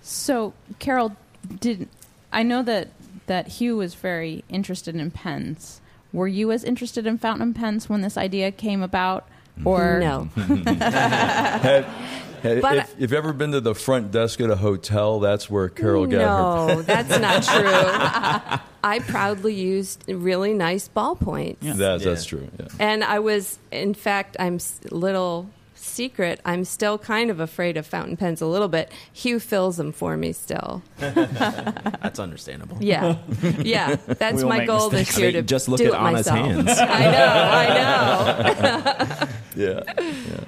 So, Karol, did I know that that Hugh was very interested in pens? Were you as interested in fountain pens when this idea came about, or no. (laughs) (laughs) Had, had- But- if, if you've ever been to the front desk at a hotel, that's where Karol got her. no, that's not (laughs) true. I proudly used really nice ballpoints. That's, that's Yeah. true. Yeah. And I was, in fact, I'm s- little secret. I'm still kind of afraid of fountain pens a little bit. Hugh fills them for me still. (laughs) That's understandable. Yeah, yeah. That's my goal mistakes. this I year mean, to just look do at it Ana's myself. hands. (laughs) I know, I know. Yeah.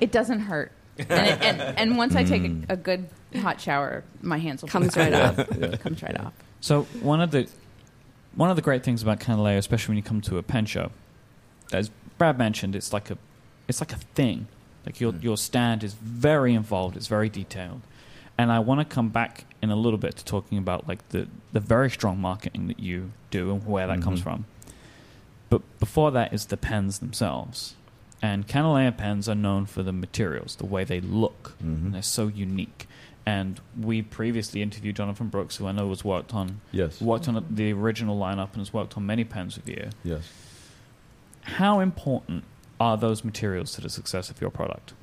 it doesn't hurt? And, it, and, and once I take a, a good hot shower, my hands will Comes be right fine. off. It comes right off. So one of the one of the great things about Kanilea, especially when you come to a pen show, as Brad mentioned, it's like a it's like a thing. Like your your stand is very involved. It's very detailed, and I want to come back in a little bit to talking about like the the very strong marketing that you do and where that comes Mhm. from. But before that is the pens themselves. And Kanilea pens are known for the materials, the way they look. Mhm. And they're so unique. And we previously interviewed Jonathan Brooks, who I know has worked on Yes. worked on the original lineup and has worked on many pens with you. Yes. How important are those materials to the success of your product?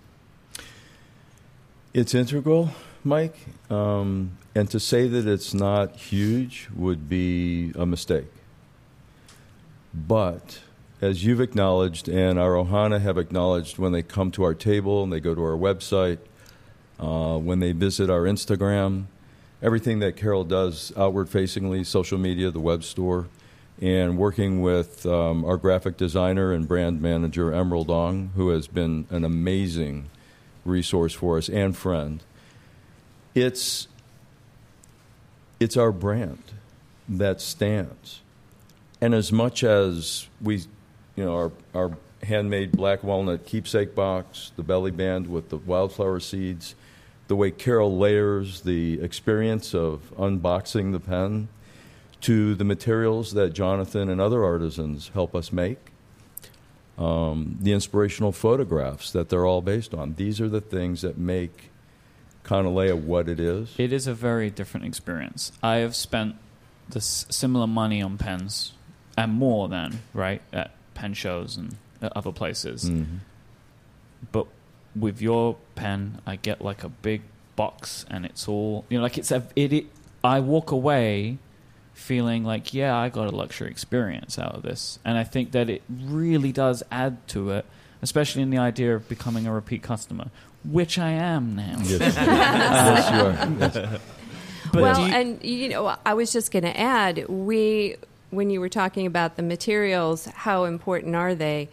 It's integral, Myke. Um, and to say that it's not huge would be a mistake. But as you've acknowledged, and our Ohana have acknowledged when they come to our table and they go to our website, uh, when they visit our Instagram, everything that Karol does outward facingly, social media, the web store, and working with um, our graphic designer and brand manager, Emerald Ong, who has been an amazing resource for us and friend. It's it's our brand that stands. And as much as we, you know, our, our handmade black walnut keepsake box, the belly band with the wildflower seeds, the way Karol layers the experience of unboxing the pen to the materials that Jonathan and other artisans help us make, um, the inspirational photographs that they're all based on. These are the things that make Kanilea what it is. It is a very different experience. I have spent this similar money on pens and more than right at pen shows and other places. Mhm. But with your pen, I get like a big box, and it's all you know. Like it's a it. it I walk away feeling like yeah, I got a luxury experience out of this, and I think that it really does add to it, especially in the idea of becoming a repeat customer, which I am now. Yes, (laughs) yes, you are. Yes. But well, you- and you know, I was just going to add, we when you were talking about the materials, how important are they?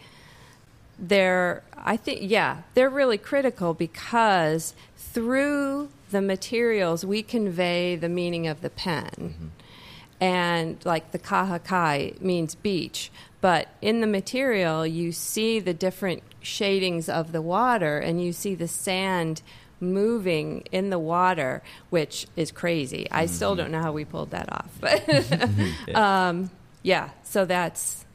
They're, I think, yeah, they're really critical because through the materials we convey the meaning of the pen, mm-hmm. and like the kahakai means beach, but in the material you see the different shadings of the water, and you see the sand moving in the water, which is crazy. I still don't know how we pulled that off, but (laughs) um, yeah. So that's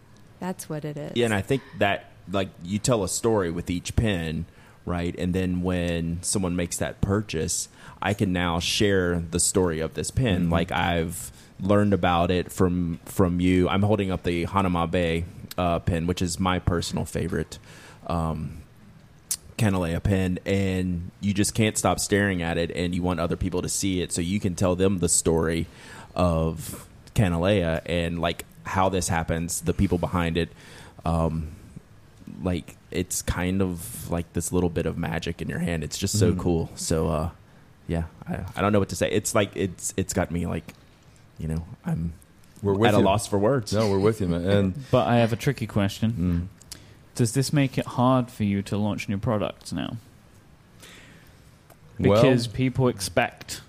that's what it is. Yeah, and I think that like you tell a story with each pen, right? And then when someone makes that purchase, I can now share the story of this pen. Like I've learned about it from from you. I'm holding up the Hanamabe uh, pen, which is my personal favorite. Um, Kanilea pen, and you just can't stop staring at it, and you want other people to see it, so you can tell them the story of Kanilea and like how this happens, the people behind it. Um, like it's kind of like this little bit of magic in your hand. It's just so cool. So uh, yeah, I, I don't know what to say. It's like it's it's got me like, you know, I'm We're with at a loss for words. No, we're with you, man. (laughs) And but I have a tricky question. mm, Does this make it hard for you to launch new products now? well, Because people expect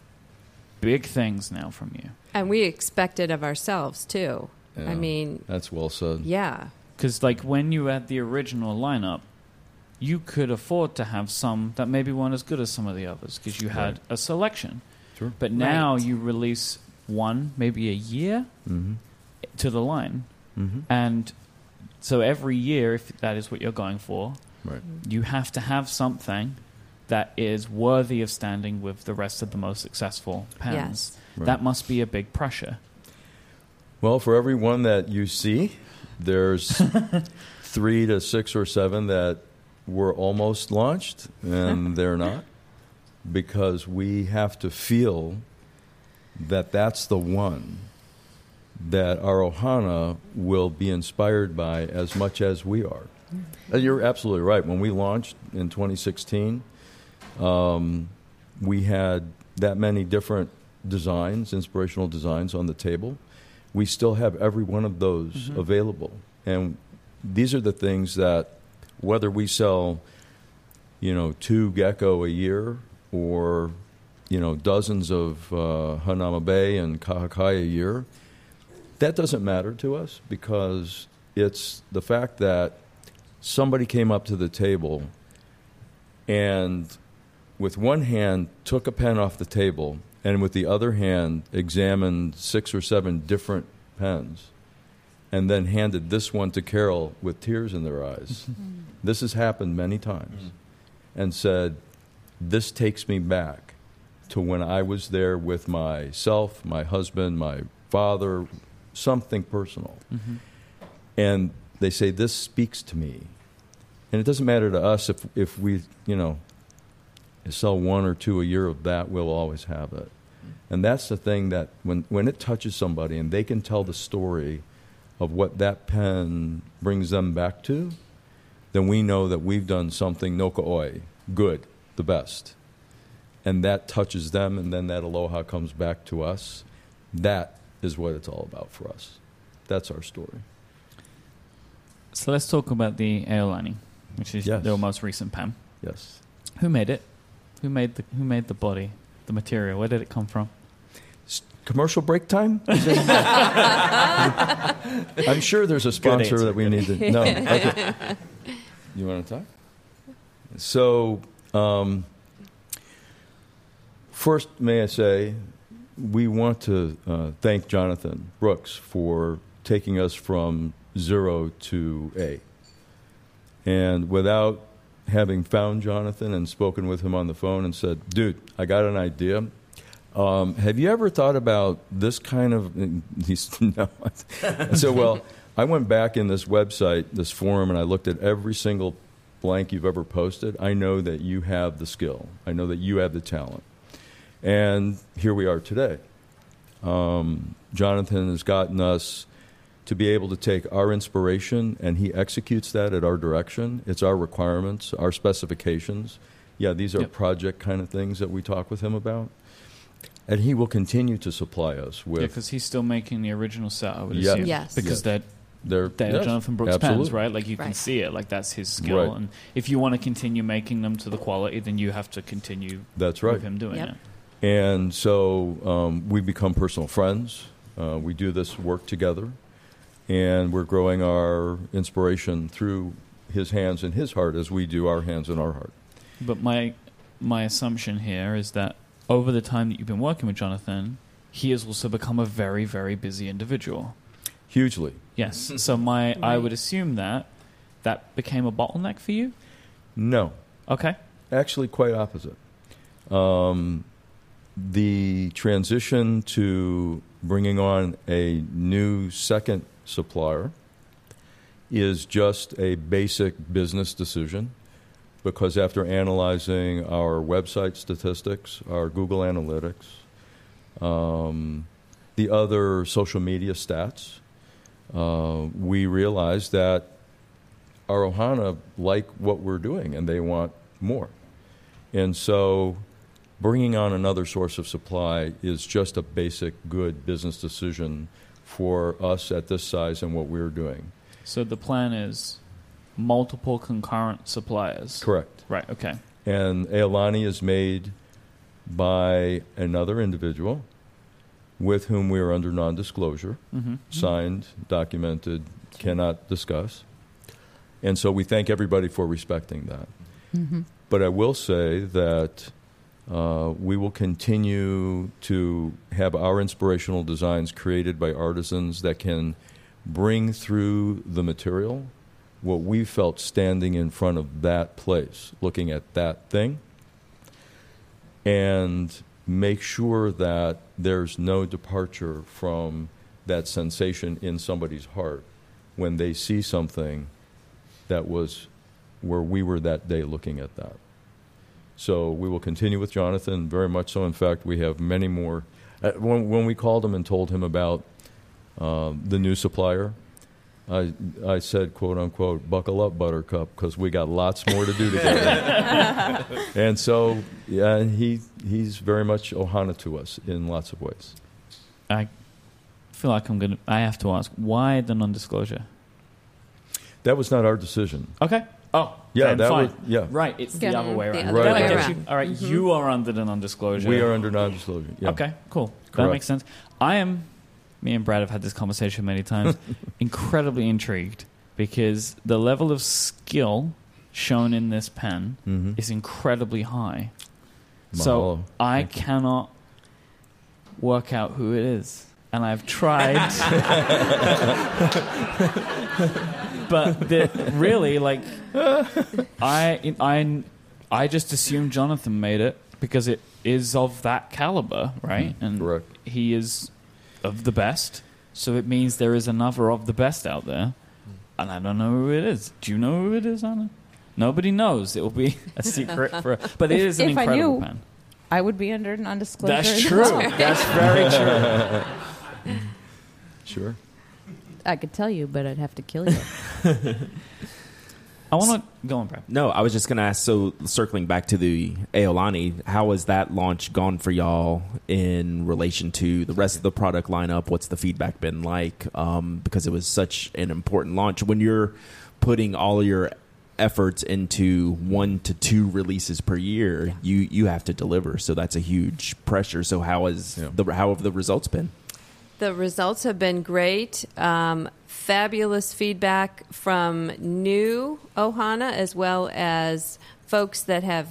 big things now from you. and we expect it of ourselves too. yeah, I mean, that's well said. yeah. Because, like, when you had the original lineup, you could afford to have some that maybe weren't as good as some of the others because you had Right. a selection. Sure. But now Right. you release one, maybe a year Mm-hmm. to the line. Mm-hmm. And so every year, if that is what you're going for, Right. you have to have something that is worthy of standing with the rest of the most successful pens. Yes. Right. That must be a big pressure. Well, for every one that you see, there's (laughs) three to six or seven that were almost launched, and (laughs) they're not, because we have to feel that that's the one that our Ohana will be inspired by as much as we are. Uh, You're absolutely right. When we launched in 2016, um, we had that many different designs, inspirational designs on the table. We still have every one of those available. And these are the things that, whether we sell, you know, two gecko a year or, you know, dozens of uh, Hanauma Bay and Kahakai a year, that doesn't matter to us because it's the fact that somebody came up to the table and with one hand took a pen off the table and with the other hand examined six or seven different pens and then handed this one to Karol with tears in their eyes. (laughs) Mm-hmm. this has happened many times. Mm-hmm. And said, This takes me back to when I was there with myself, my husband, my father, something personal. Mm-hmm. And they say, This speaks to me. And it doesn't matter to us if, if we, you know, sell one or two a year of that, we'll always have it. And that's the thing that when, when it touches somebody and they can tell the story of what that pen brings them back to, then we know that we've done something nokaoi, good, the best. And that touches them, and then that aloha comes back to us. That is what it's all about for us. That's our story. So let's talk about the Aolani, which is Yes. the most recent pen. Yes. Who made it? Who made the Who made the body? The material? Where did it come from? Commercial break time? (laughs) I'm sure there's a sponsor answer, that we need to. know. (laughs) Okay. You want to talk? So, um, first, may I say, we want to uh, thank Jonathan Brooks for taking us from zero to A. And without having found Jonathan and spoken with him on the phone and said, dude, I got an idea. Um, have you ever thought about this kind of? He's (laughs) no. Said, well, I went back in this website, this forum, and I looked at every single blank you've ever posted. I know that you have the skill. I know that you have the talent, and here we are today. Um, Jonathan has gotten us to be able to take our inspiration and he executes that at our direction. It's our requirements, our specifications. Yeah, these are Yep. project kind of things that we talk with him about. And he will continue to supply us with. Yeah, with because he's still making the original set. I would Yeah. assume. Yes. Because Yeah. they're they're yes, Jonathan Brooks absolutely. pens, right? Like you can see it. Like that's his skill. Right. And if you want to continue making them to the quality, then you have to continue That's right. with him doing Yep. it. And so um, we become personal friends. Uh, we do this work together, and we're growing our inspiration through his hands and his heart as we do our hands and our heart. But my my assumption here is that over the time that you've been working with Jonathan, he has also become a very very busy individual. Hugely. Yes. so my I would assume that that became a bottleneck for you. No, Okay. actually, quite opposite. Um, the transition to bringing on a new second supplier is just a basic business decision because after analyzing our website statistics, our Google Analytics, um, the other social media stats, uh, we realized that our Ohana like what we're doing and they want more. And so bringing on another source of supply is just a basic good business decision for us at this size and what we're doing. So the plan is multiple concurrent suppliers. Correct. Right. Okay. And Aolani is made by another individual with whom we are under non disclosure, Mm-hmm. signed, documented, cannot discuss. And so we thank everybody for respecting that. Mm-hmm. But I will say that uh, we will continue to have our inspirational designs created by artisans that can bring through the material what we felt standing in front of that place, looking at that thing, and make sure that there's no departure from that sensation in somebody's heart when they see something that was where we were that day looking at that. So we will continue with Jonathan, very much so. In fact, we have many more. Uh, when, when we called him and told him about um, the new supplier, I, I said, quote unquote, buckle up, Buttercup, because we got lots more to do together. (laughs) and so, yeah, he, he's very much Ohana to us in lots of ways. I feel like I'm gonna. I have to ask why the non-disclosure. That was not our decision. Okay. Oh. Yeah, then that fine. was, yeah. Right. It's the other way The around. other Right. Then I way get around. you. All right, Mhm. You are under the non-disclosure. We are under non disclosure. Yeah. Okay. Cool. That Correct. makes sense. I am. Me and Brad have had this conversation many times. (laughs) incredibly intrigued because the level of skill shown in this pen Mm-hmm. is incredibly high. So Mahalo. I Thank you. cannot work out who it is, and I've tried. but the, really, like, I, I, I just assumed Jonathan made it because it is of that caliber, right? Mm-hmm. And Correct. he is of the best, so it means there is another of the best out there, mm. and I don't know who it is. Do you know who it is, Ana? Nobody knows. It will be a secret for. But it is an If I incredible knew- pen. I would be under non-disclosure. That's true. (laughs) That's very true. (laughs) Sure. I could tell you, but I'd have to kill you. (laughs) I want to go on, Brad. No, I was just going to ask. So, circling back to the Aolani, how has that launch gone for y'all in relation to the rest of the product lineup? What's the feedback been like? Um, because it was such an important launch. When you're putting all your efforts into one to two releases per year, you you have to deliver. So that's a huge pressure. So how has Yeah. the how have the results been? The results have been great. Um, fabulous feedback from new Ohana as well as folks that have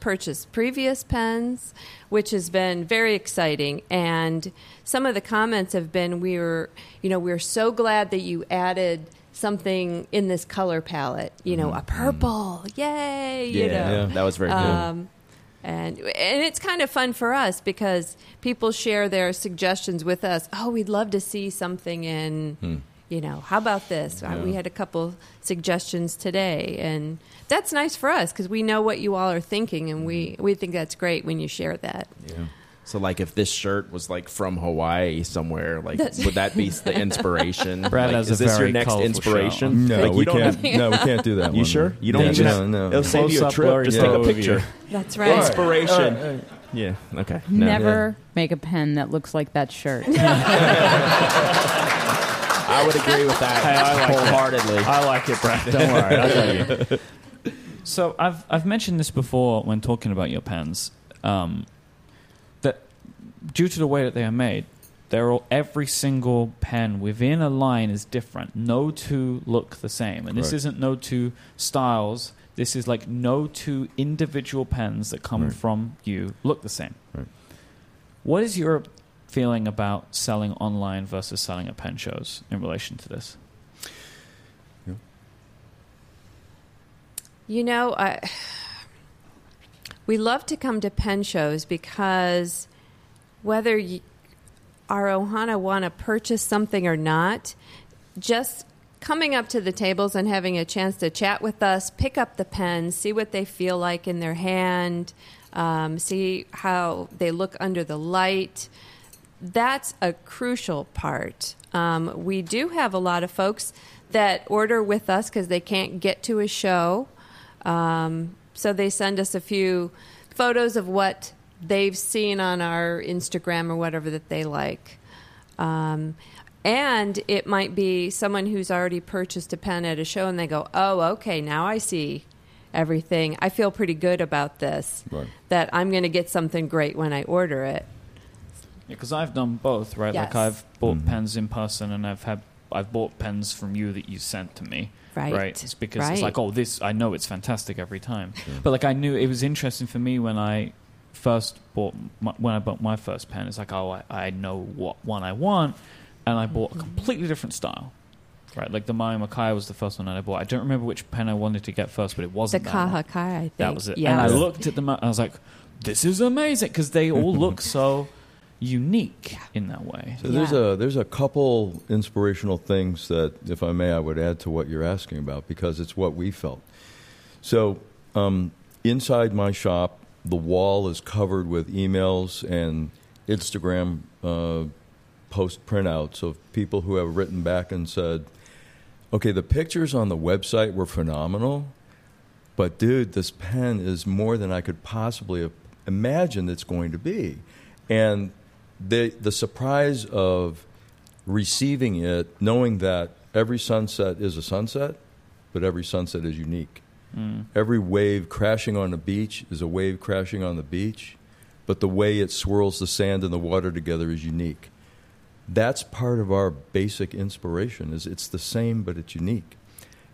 purchased previous pens, which has been very exciting. And some of the comments have been, "We were, you know, we're so glad that you added something in this color palette. You know, a purple, yay! You Yeah, that was very good. um, and and it's kind of fun for us because people share their suggestions with us. Oh, we'd love to see something in. You know, how about this? Uh, We had a couple suggestions today, and that's nice for us because we know what you all are thinking, and we we think that's great when you share that. Yeah. So, like, if this shirt was like from Hawaii somewhere, like, That's- would that be the (laughs) inspiration? Brad like, has is a this your very next colourful inspiration? No, like, we you don't can't. have- (laughs) no, we can't do that. You one. sure? You don't Yeah, even no, have. no. It'll save you a Close-up trip. blurry Just photo take a of you. picture. That's right. Inspiration. All right, all right. Yeah. Okay. No. Never make a pen that looks like that shirt. (laughs) I would agree with that Hey, I like it. wholeheartedly. I like it, Brad. Don't worry, I got you. So I've I've mentioned this before when talking about your pens. Um, that due to the way that they are made, they're all, every single pen within a line is different. No two look the same, and this Right. isn't no two styles. This is like no two individual pens that come Right. from you look the same. Right. What is your feeling about selling online versus selling at pen shows in relation to this? You know, I, we love to come to pen shows because whether you, our Ohana want to purchase something or not, just coming up to the tables and having a chance to chat with us, pick up the pens, see what they feel like in their hand, um, see how they look under the light. That's a crucial part. Um, we do have a lot of folks that order with us because they can't get to a show. Um, so they send us a few photos of what they've seen on our Instagram or whatever that they like. Um, and it might be someone who's already purchased a pen at a show and they go, oh, okay, now I see everything. I feel pretty good about this, Right. that I'm going to get something great when I order it. because I've done both, right? Like I've bought Mhm. pens in person, and I've had I've bought pens from you that you sent to me. Right. It's because Right. it's like, oh, this I know it's fantastic every time. But like I knew it was interesting for me when I first bought my, when I bought my first pen. It's like, oh, I, I know what one I want, and I bought a completely different style. Right, like the Mayo Makai was the first one that I bought. I don't remember which pen I wanted to get first, but it wasn't that one. Kaha Kai, I think. That was it. Yeah. And I looked at them and I was like, this is amazing because they all look (laughs) so unique in that way. So there's Yeah. a there's a couple inspirational things that, if I may, I would add to what you're asking about because it's what we felt. So um, inside my shop, the wall is covered with emails and Instagram uh, post printouts of people who have written back and said, "Okay, the pictures on the website were phenomenal, but dude, this pen is more than I could possibly have imagined it's going to be." And the the surprise of receiving it, knowing that every sunset is a sunset, but every sunset is unique. Mm. Every wave crashing on the beach is a wave crashing on the beach, but the way it swirls the sand and the water together is unique. That's part of our basic inspiration is it's the same but it's unique.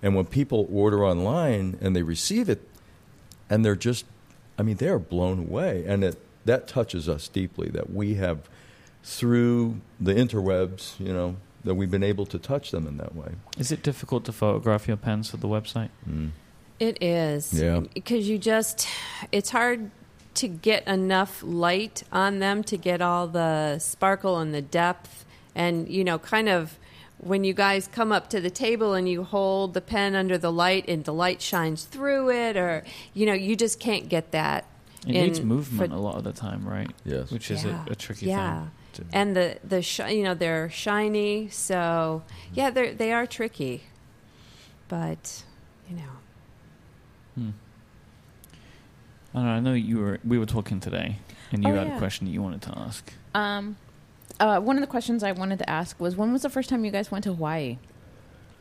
And when people order online and they receive it and they're just I mean they're blown away and it that touches us deeply that we have through the interwebs, you know, that we've been able to touch them in that way. Is it difficult to photograph your pens for the website? Mm. It is. Yeah. Because you just, it's hard to get enough light on them to get all the sparkle and the depth. And, you know, kind of when you guys come up to the table and you hold the pen under the light and the light shines through it, or, you know, you just can't get that. It in needs movement pho- a lot of the time, right? Yes. Which is Yeah. a, a tricky yeah. thing. to- And the, the shi- you know, they're shiny. So, mm-hmm. yeah, they're, they are tricky. But, you know. Hmm. I, don't know, I know you were. We were talking today, and you Oh, had yeah. a question that you wanted to ask. Um, uh, one of the questions I wanted to ask was, when was the first time you guys went to Hawaii?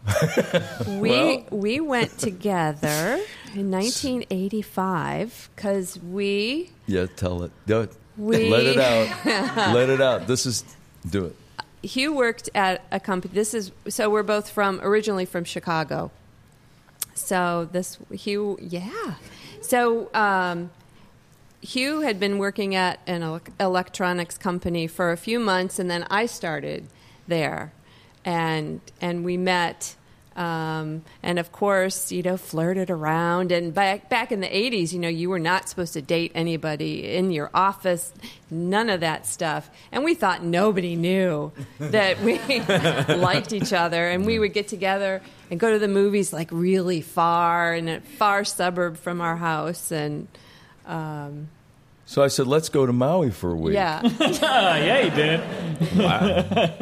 (laughs) We Well- we went (laughs) together in 1985 because we Yeah, tell it. Do it. We- Let it out. (laughs) Let it out. This is do it. Hugh worked at a company. This is so we're both from originally from Chicago. So this Hugh, yeah. So um, Hugh had been working at an electronics company for a few months, and then I started there, and and we met Um, and of course, you know, flirted around. And back back in the '80s, you know, you were not supposed to date anybody in your office, none of that stuff. And we thought nobody knew (laughs) that we (laughs) liked each other, and we would get together and go to the movies like really far in a far suburb from our house, and um, So I said, let's go to Maui for a week. yeah. Ah, (laughs) yeah, you did. Wow.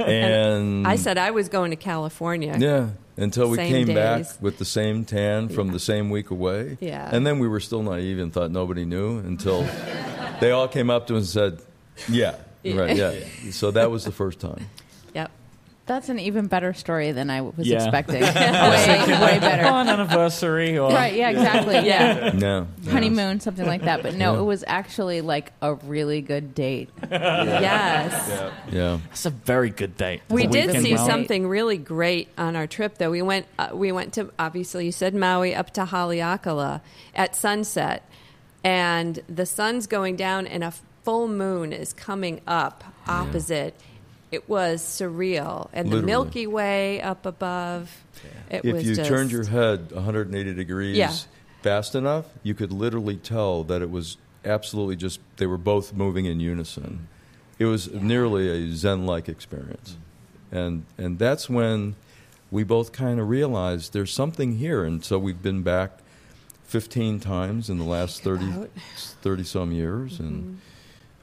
And I said I was going to California. Yeah, until we Same came days. back with the same tan from Yeah. the same week away. Yeah. And then we were still naive and thought nobody knew until (laughs) they all came up to us and said, yeah, Yeah. right, yeah. So that was the first time. Yep. That's an even better story than I was Yeah. expecting. (laughs) (laughs) way, way better. On anniversary or Right, yeah, exactly. Yeah. No. no. Honeymoon, something like that. But no, Yeah. it was actually like a really good date. (laughs) Yes. Yeah. That's a very good date. We The did weekend see Maui. something really great on our trip, though. We went, uh, we went to obviously you said Maui up to Haleakala at sunset, and the sun's going down, and a full moon is coming up opposite. It was surreal, and the Milky Way up above. It If was you just, turned your head 180 degrees Yeah. fast enough, you could literally tell that it was absolutely just, they were both moving in unison. It was nearly a Zen like experience. And, and that's when we both kind of realized there's something here. And so we've been back 15 times in the last 30, 30 some years. And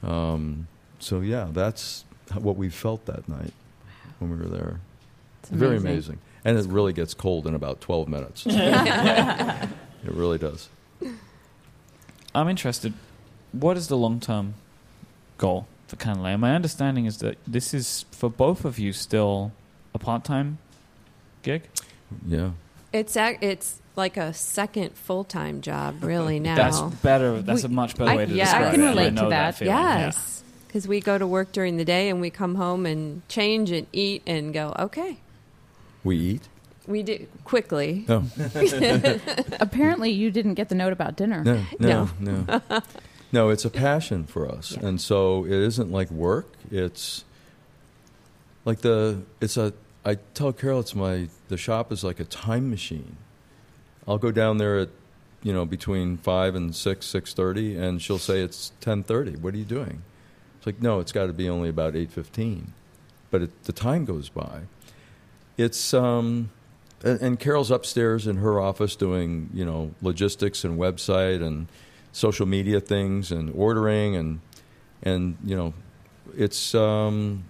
um, so, yeah, that's what we felt that night when we were there. It's Very amazing. And it really gets cold in about 12 minutes. (laughs) it really does. I'm interested. What is the long term goal for Kanilea? My understanding is that this is for both of you still a part time gig. Yeah. It's ac- it's like a second full time job, really now. That's better. That's a much better I- way to yeah, I describe can it. relate to know that. feeling, yeah. Yes. Because we go to work during the day and we come home and change and eat and go, okay. We eat? We do quickly. No. (laughs) (laughs) Apparently, you didn't get the note about dinner. No, no, no. (laughs) No, it's a passion for us. Yeah. And so it isn't like work. It's like the, it's a, I tell Karol it's my, the shop is like a time machine. I'll go down there at, you know, between 5 and 6, 6.30, and she'll say it's 10.30. What are you doing? It's like, no, it's got to be only about 8.15. But it, the time goes by. It's, um, and, and Karol's upstairs in her office doing, you know, logistics and website and social media things and ordering and, and you know, it's, um,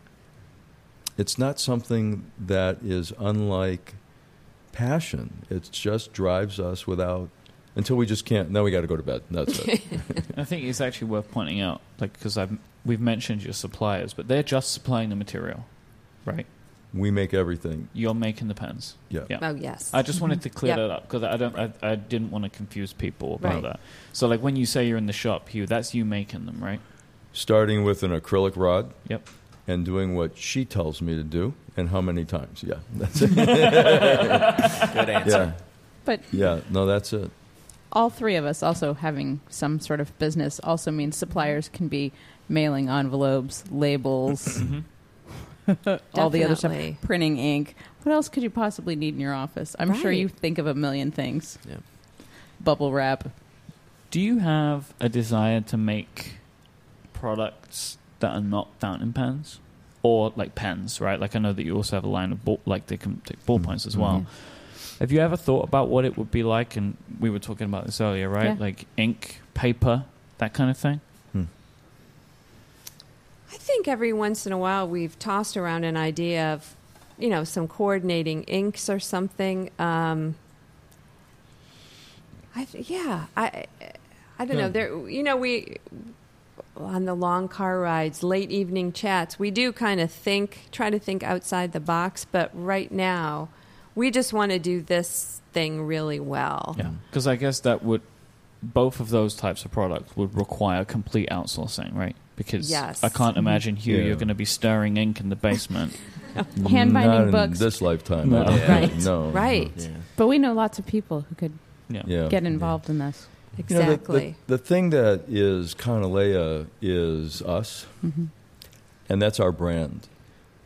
it's not something that is unlike passion. It just drives us without until we just can't. Now we got to go to bed. That's it. (laughs) I think it's actually worth pointing out, like, because I've we've mentioned your suppliers, but they're just supplying the material, right? we make everything. You're making the pens. Yeah. Yeah. Oh, yes. I just wanted to (laughs) clear Yep. that up because I don't. I, I didn't want to confuse people about Right. that. So, like, when you say you're in the shop, Hugh, that's you making them, right? Starting with an acrylic rod Yep. and doing what she tells me to do and how many times. Yeah, that's (laughs) it. Good answer. Yeah, But yeah. No, that's it. All three of us also having some sort of business also means suppliers can be mailing envelopes, labels, mm-hmm. (laughs) all the other stuff, Definitely. printing ink. What else could you possibly need in your office? I'm sure Right. you think of a million things. Yeah. Bubble wrap. Do you have a desire to make products that are not fountain pens, or like pens, right? Like I know that you also have a line of ball, like they can take ballpoints as mm-hmm. well. Mm-hmm. Have you ever thought about what it would be like? And we were talking about this earlier, right? Yeah. Like ink, paper, that kind of thing. I think every once in a while we've tossed around an idea of, you know, some coordinating inks or something. Um, I th- yeah, I I don't know. There, you know, we on the long car rides, late evening chats, we do kind of think, try to think outside the box. But right now, we just want to do this thing really well. Yeah, because I guess that would both of those types of products would require complete outsourcing, right? Because Yes. I can't imagine, Hugh, Yeah. you're going to be stirring ink in the basement. (laughs) Hand binding books. this lifetime. No. Yeah. think. No. Right. Yeah. But we know lots of people who could yeah. Yeah. get involved in this. You know, the- Exactly. the, the thing that is Kanilea is us, hmm and that's our brand.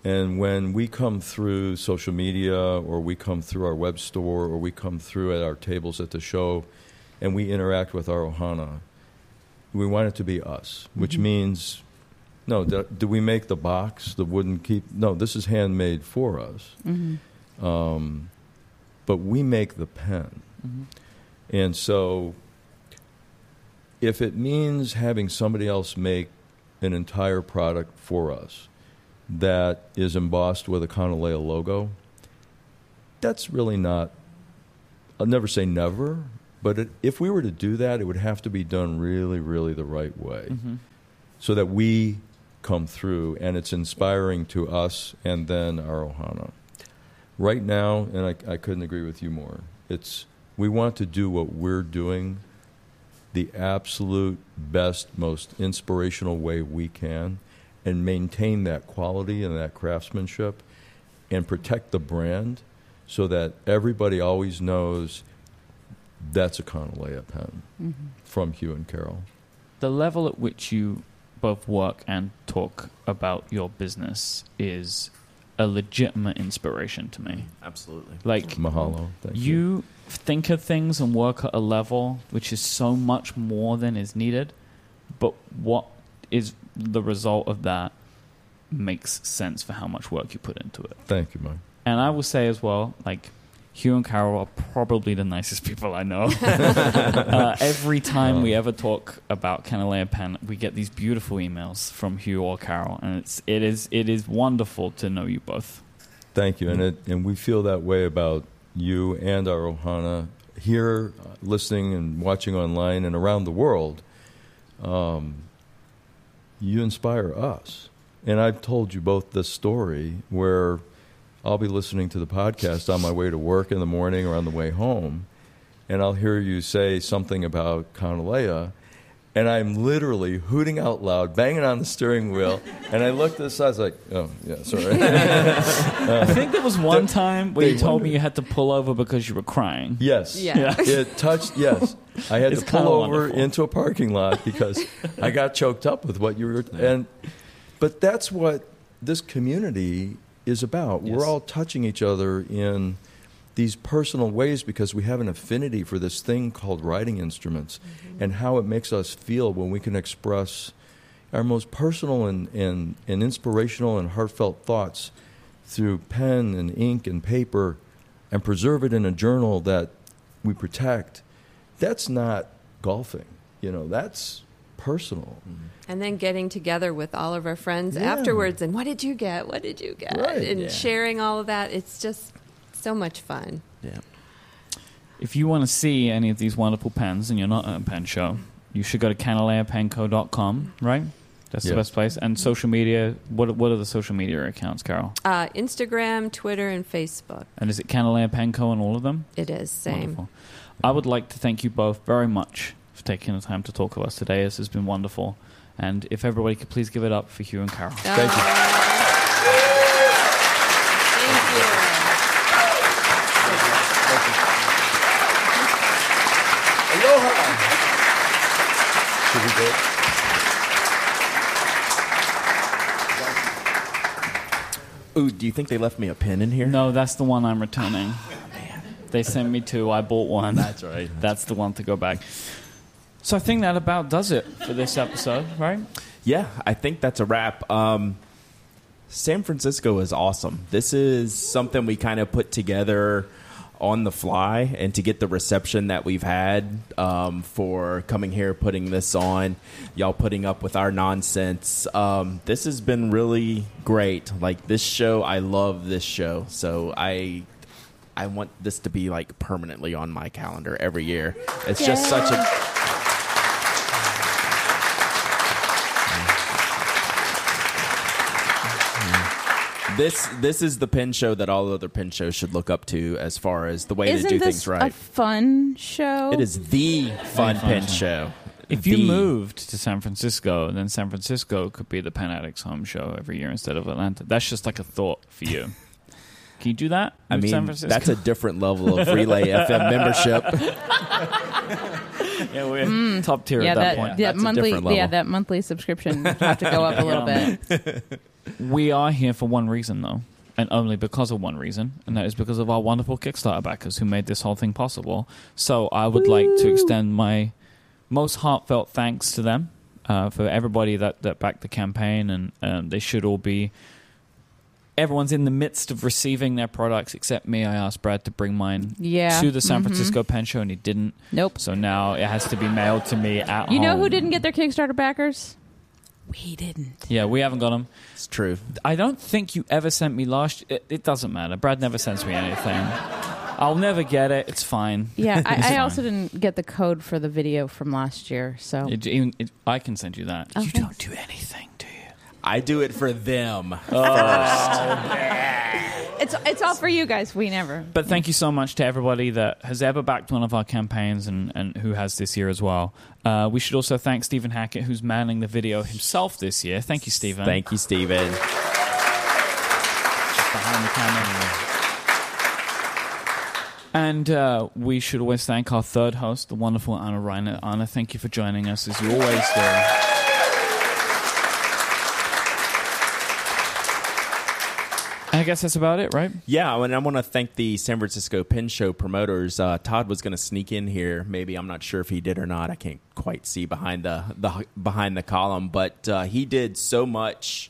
And when we come through social media or we come through our web store or we come through at our tables at the show and we interact with our Ohana, we want it to be us, which means no, do, do we make the box, the wooden keep? No, this is handmade for us. Mm-hmm. Um, but we make the pen. Mhm. And so, if it means having somebody else make an entire product for us that is embossed with a Kanilea logo, that's really not, I'll never say never, but it, if we were to do that, it would have to be done really, really the right way. Mhm. so that we come through and it's inspiring to us and then our ohana. Right now and I, I couldn't agree with you more it's we want to do what we're doing the absolute best most inspirational way we can and maintain that quality and that craftsmanship and protect the brand so that everybody always knows that's a Kanilea pen Mm-hmm. from Hugh and Karol. The level at which you both work and talk about your business is a legitimate inspiration to me. Absolutely. Like Mahalo. Thank you. you think of things and work at a level which is so much more than is needed, but what is the result of that makes sense for how much work you put into it. Thank you, Myke. And I will say as well, like Hugh and Karol are probably the nicest (laughs) people I know. (laughs) uh, every time we ever talk about Kanilea Pen, we get these beautiful emails from Hugh or Karol, and it's it is it is wonderful to know you both. Thank you. And, it, and we feel that way about you and our Ohana here, uh, listening and watching online and around the world. Um, you inspire us. And I've told you both this story where I'll be listening to the podcast on my way to work in the morning or on the way home, and I'll hear you say something about Kanilea, and I'm literally hooting out loud, banging on the steering wheel, and I looked at the side, I was like, oh, yeah, sorry. (laughs) I think there was uh, one time where you told wonder- me you had to pull over because you were crying. yes. Yeah. (laughs) It touched, yes. I had It's to pull over wonderful. into a parking lot because (laughs) I got choked up with what you were. And, but that's what this community is about. Yes. We're all touching each other in these personal ways because we have an affinity for this thing called writing instruments mm-hmm. and how it makes us feel when we can express our most personal and, and, and inspirational and heartfelt thoughts through pen and ink and paper and preserve it in a journal that we protect. That's not golfing. You know, that's personal. Mm-hmm. And then getting together with all of our friends Yeah. afterwards and what did you get? What did you get? Right. And Yeah. sharing all of that. It's just so much fun. Yeah. If you want to see any of these wonderful pens and you're not at a pen show, you should go to kanileapenco.com, right? That's the best place. And social media, what, what are the social media accounts, Karol? Uh, Instagram, Twitter, and Facebook. And is it Kanilea Penco on all of them? It is same. Wonderful. I would like to thank you both very much for taking the time to talk with us today. This has been wonderful. And if everybody could please give it up for Hugh and Karol. Thank you. Thank you. Should we go? Ooh, do you think they left me a pin in here? No, that's the one I'm returning. (sighs) They sent me two. I bought one. That's right. That's the one to go back. So I think that about does it for this episode, right? Yeah, I think that's a wrap. Um, San Francisco is awesome. This is something we kind of put together on the fly, and to get the reception that we've had um, for coming here, putting this on, y'all putting up with our nonsense. Um, this has been really great. Like this show, I love this show. So I. I want this to be like permanently on my calendar every year. It's just such a this this is the pin show that all other pin shows should look up to as far as the way Isn't to do this things right. a fun show? it is the fun fun pin show. show. If you The- moved to San Francisco, then San Francisco could be the Pen Addicts home show every year instead of Atlanta. That's just like a thought for you. (laughs) Can you do that? I with mean, San Francisco? that's a different level of Relay (laughs) FM membership. (laughs) yeah, we're hmm. top tier yeah, at that, that, point. that That's a monthly different level. yeah that monthly subscription have to go up a little bit. We are here for one reason, though, and only because of one reason, and that is because of our wonderful Kickstarter backers who made this whole thing possible. So I would like to extend my most heartfelt thanks to them uh, for everybody that, that backed the campaign, and um, they should all be. Everyone's in the midst of receiving their products except me. I asked Brad to bring mine Yeah. to the San Mhm. Francisco Pen Show, and he didn't. Nope. So now it has to be mailed to me at You know who didn't get their Kickstarter backers? We didn't. Yeah, we haven't got them. It's true. I don't think you ever sent me last. It, it doesn't matter. Brad never sends me anything. I'll never get it. It's fine. Yeah, (laughs) It's I, I fine. also didn't get the code for the video from last year. So It, even, it, I can send you that. Oh, you thanks. don't do anything, do you? I do it for them. it's it's all for you guys. We never. But thank you so much to everybody that has ever backed one of our campaigns and, and who has this year as well. Uh, we should also thank Stephen Hackett, who's manning the video himself this year. Thank you, Stephen. Thank you, Stephen. Behind the camera. And uh, we should always thank our third host, the wonderful Ana Reinert. Ana, thank you for joining us as you always do. I guess that's about it, right? Yeah, and I want to thank the San Francisco Pen Show promoters. Uh, Todd was going to sneak in here. Maybe I'm not sure if he did or not. I can't quite see behind the, the behind the column, but uh, he did so much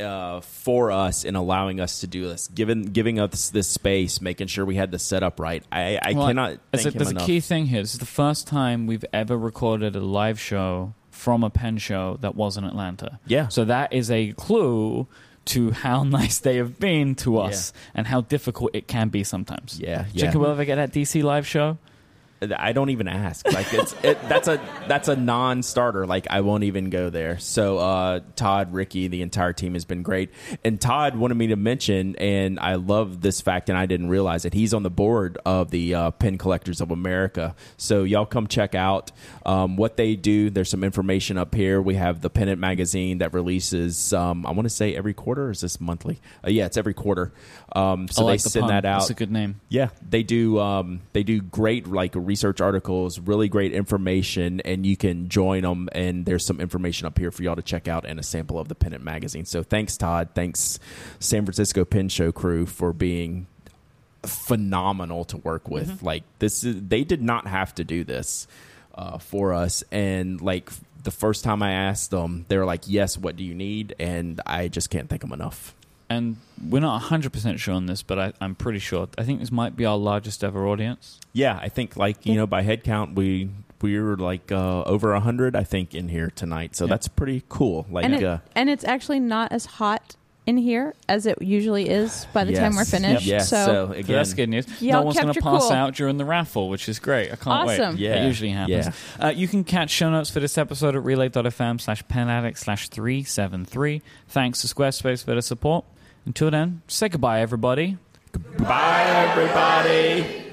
uh, for us in allowing us to do this, giving giving us this space, making sure we had the setup right. I, I Well, cannot There's, a, there's a key thing here. This is the first time we've ever recorded a live show from a pen show that was in Atlanta. Yeah. So that is a clue to how (laughs) nice they have been to us and how difficult it can be sometimes. Yeah, yeah. think we'll ever get that DC live show? I don't even ask. Like it's it, that's a that's a non-starter. Like I won't even go there. So uh, Todd, Ricky, the entire team has been great. And Todd wanted me to mention, and I love this fact, and I didn't realize it. He's on the board of the uh, Pen Collectors of America. So y'all come check out um, what they do. There's some information up here. We have the Pennant magazine that releases. Um, I want to say every quarter. Or is this monthly? Uh, yeah, it's every quarter. Um, so like they the send pun. that out. That's a good name. Yeah, they do. Um, they do great like research articles, really great information, and you can join them. And there's some information up here for y'all to check out and a sample of the Pennant magazine. So thanks, Todd. Thanks, San Francisco Pen Show crew for being phenomenal to work with. Like this is they did not have to do this uh, for us, and like the first time I asked them, they were like, "Yes, what do you need?" And I just can't thank them enough. And we're not 100% sure on this, but I, I'm pretty sure. I think this might be our largest ever audience. Yeah, I think like you know by head count we we were like uh, over a hundred I think in here tonight, so Yeah. that's pretty cool. Like and it, uh, and it's actually not as hot in here as it usually is by the time we're yes. finished. Yes, So, so So again, that's good news. Y'all no one's kept going to your pass cool. out during the raffle, which is great. I can't wait. Awesome. Yeah. It usually happens. Yeah. Uh, you can catch show notes for this episode at relay.fm slash penaddict slash 373. Thanks to Squarespace for the support. Until then, say goodbye, everybody. Bye, everybody.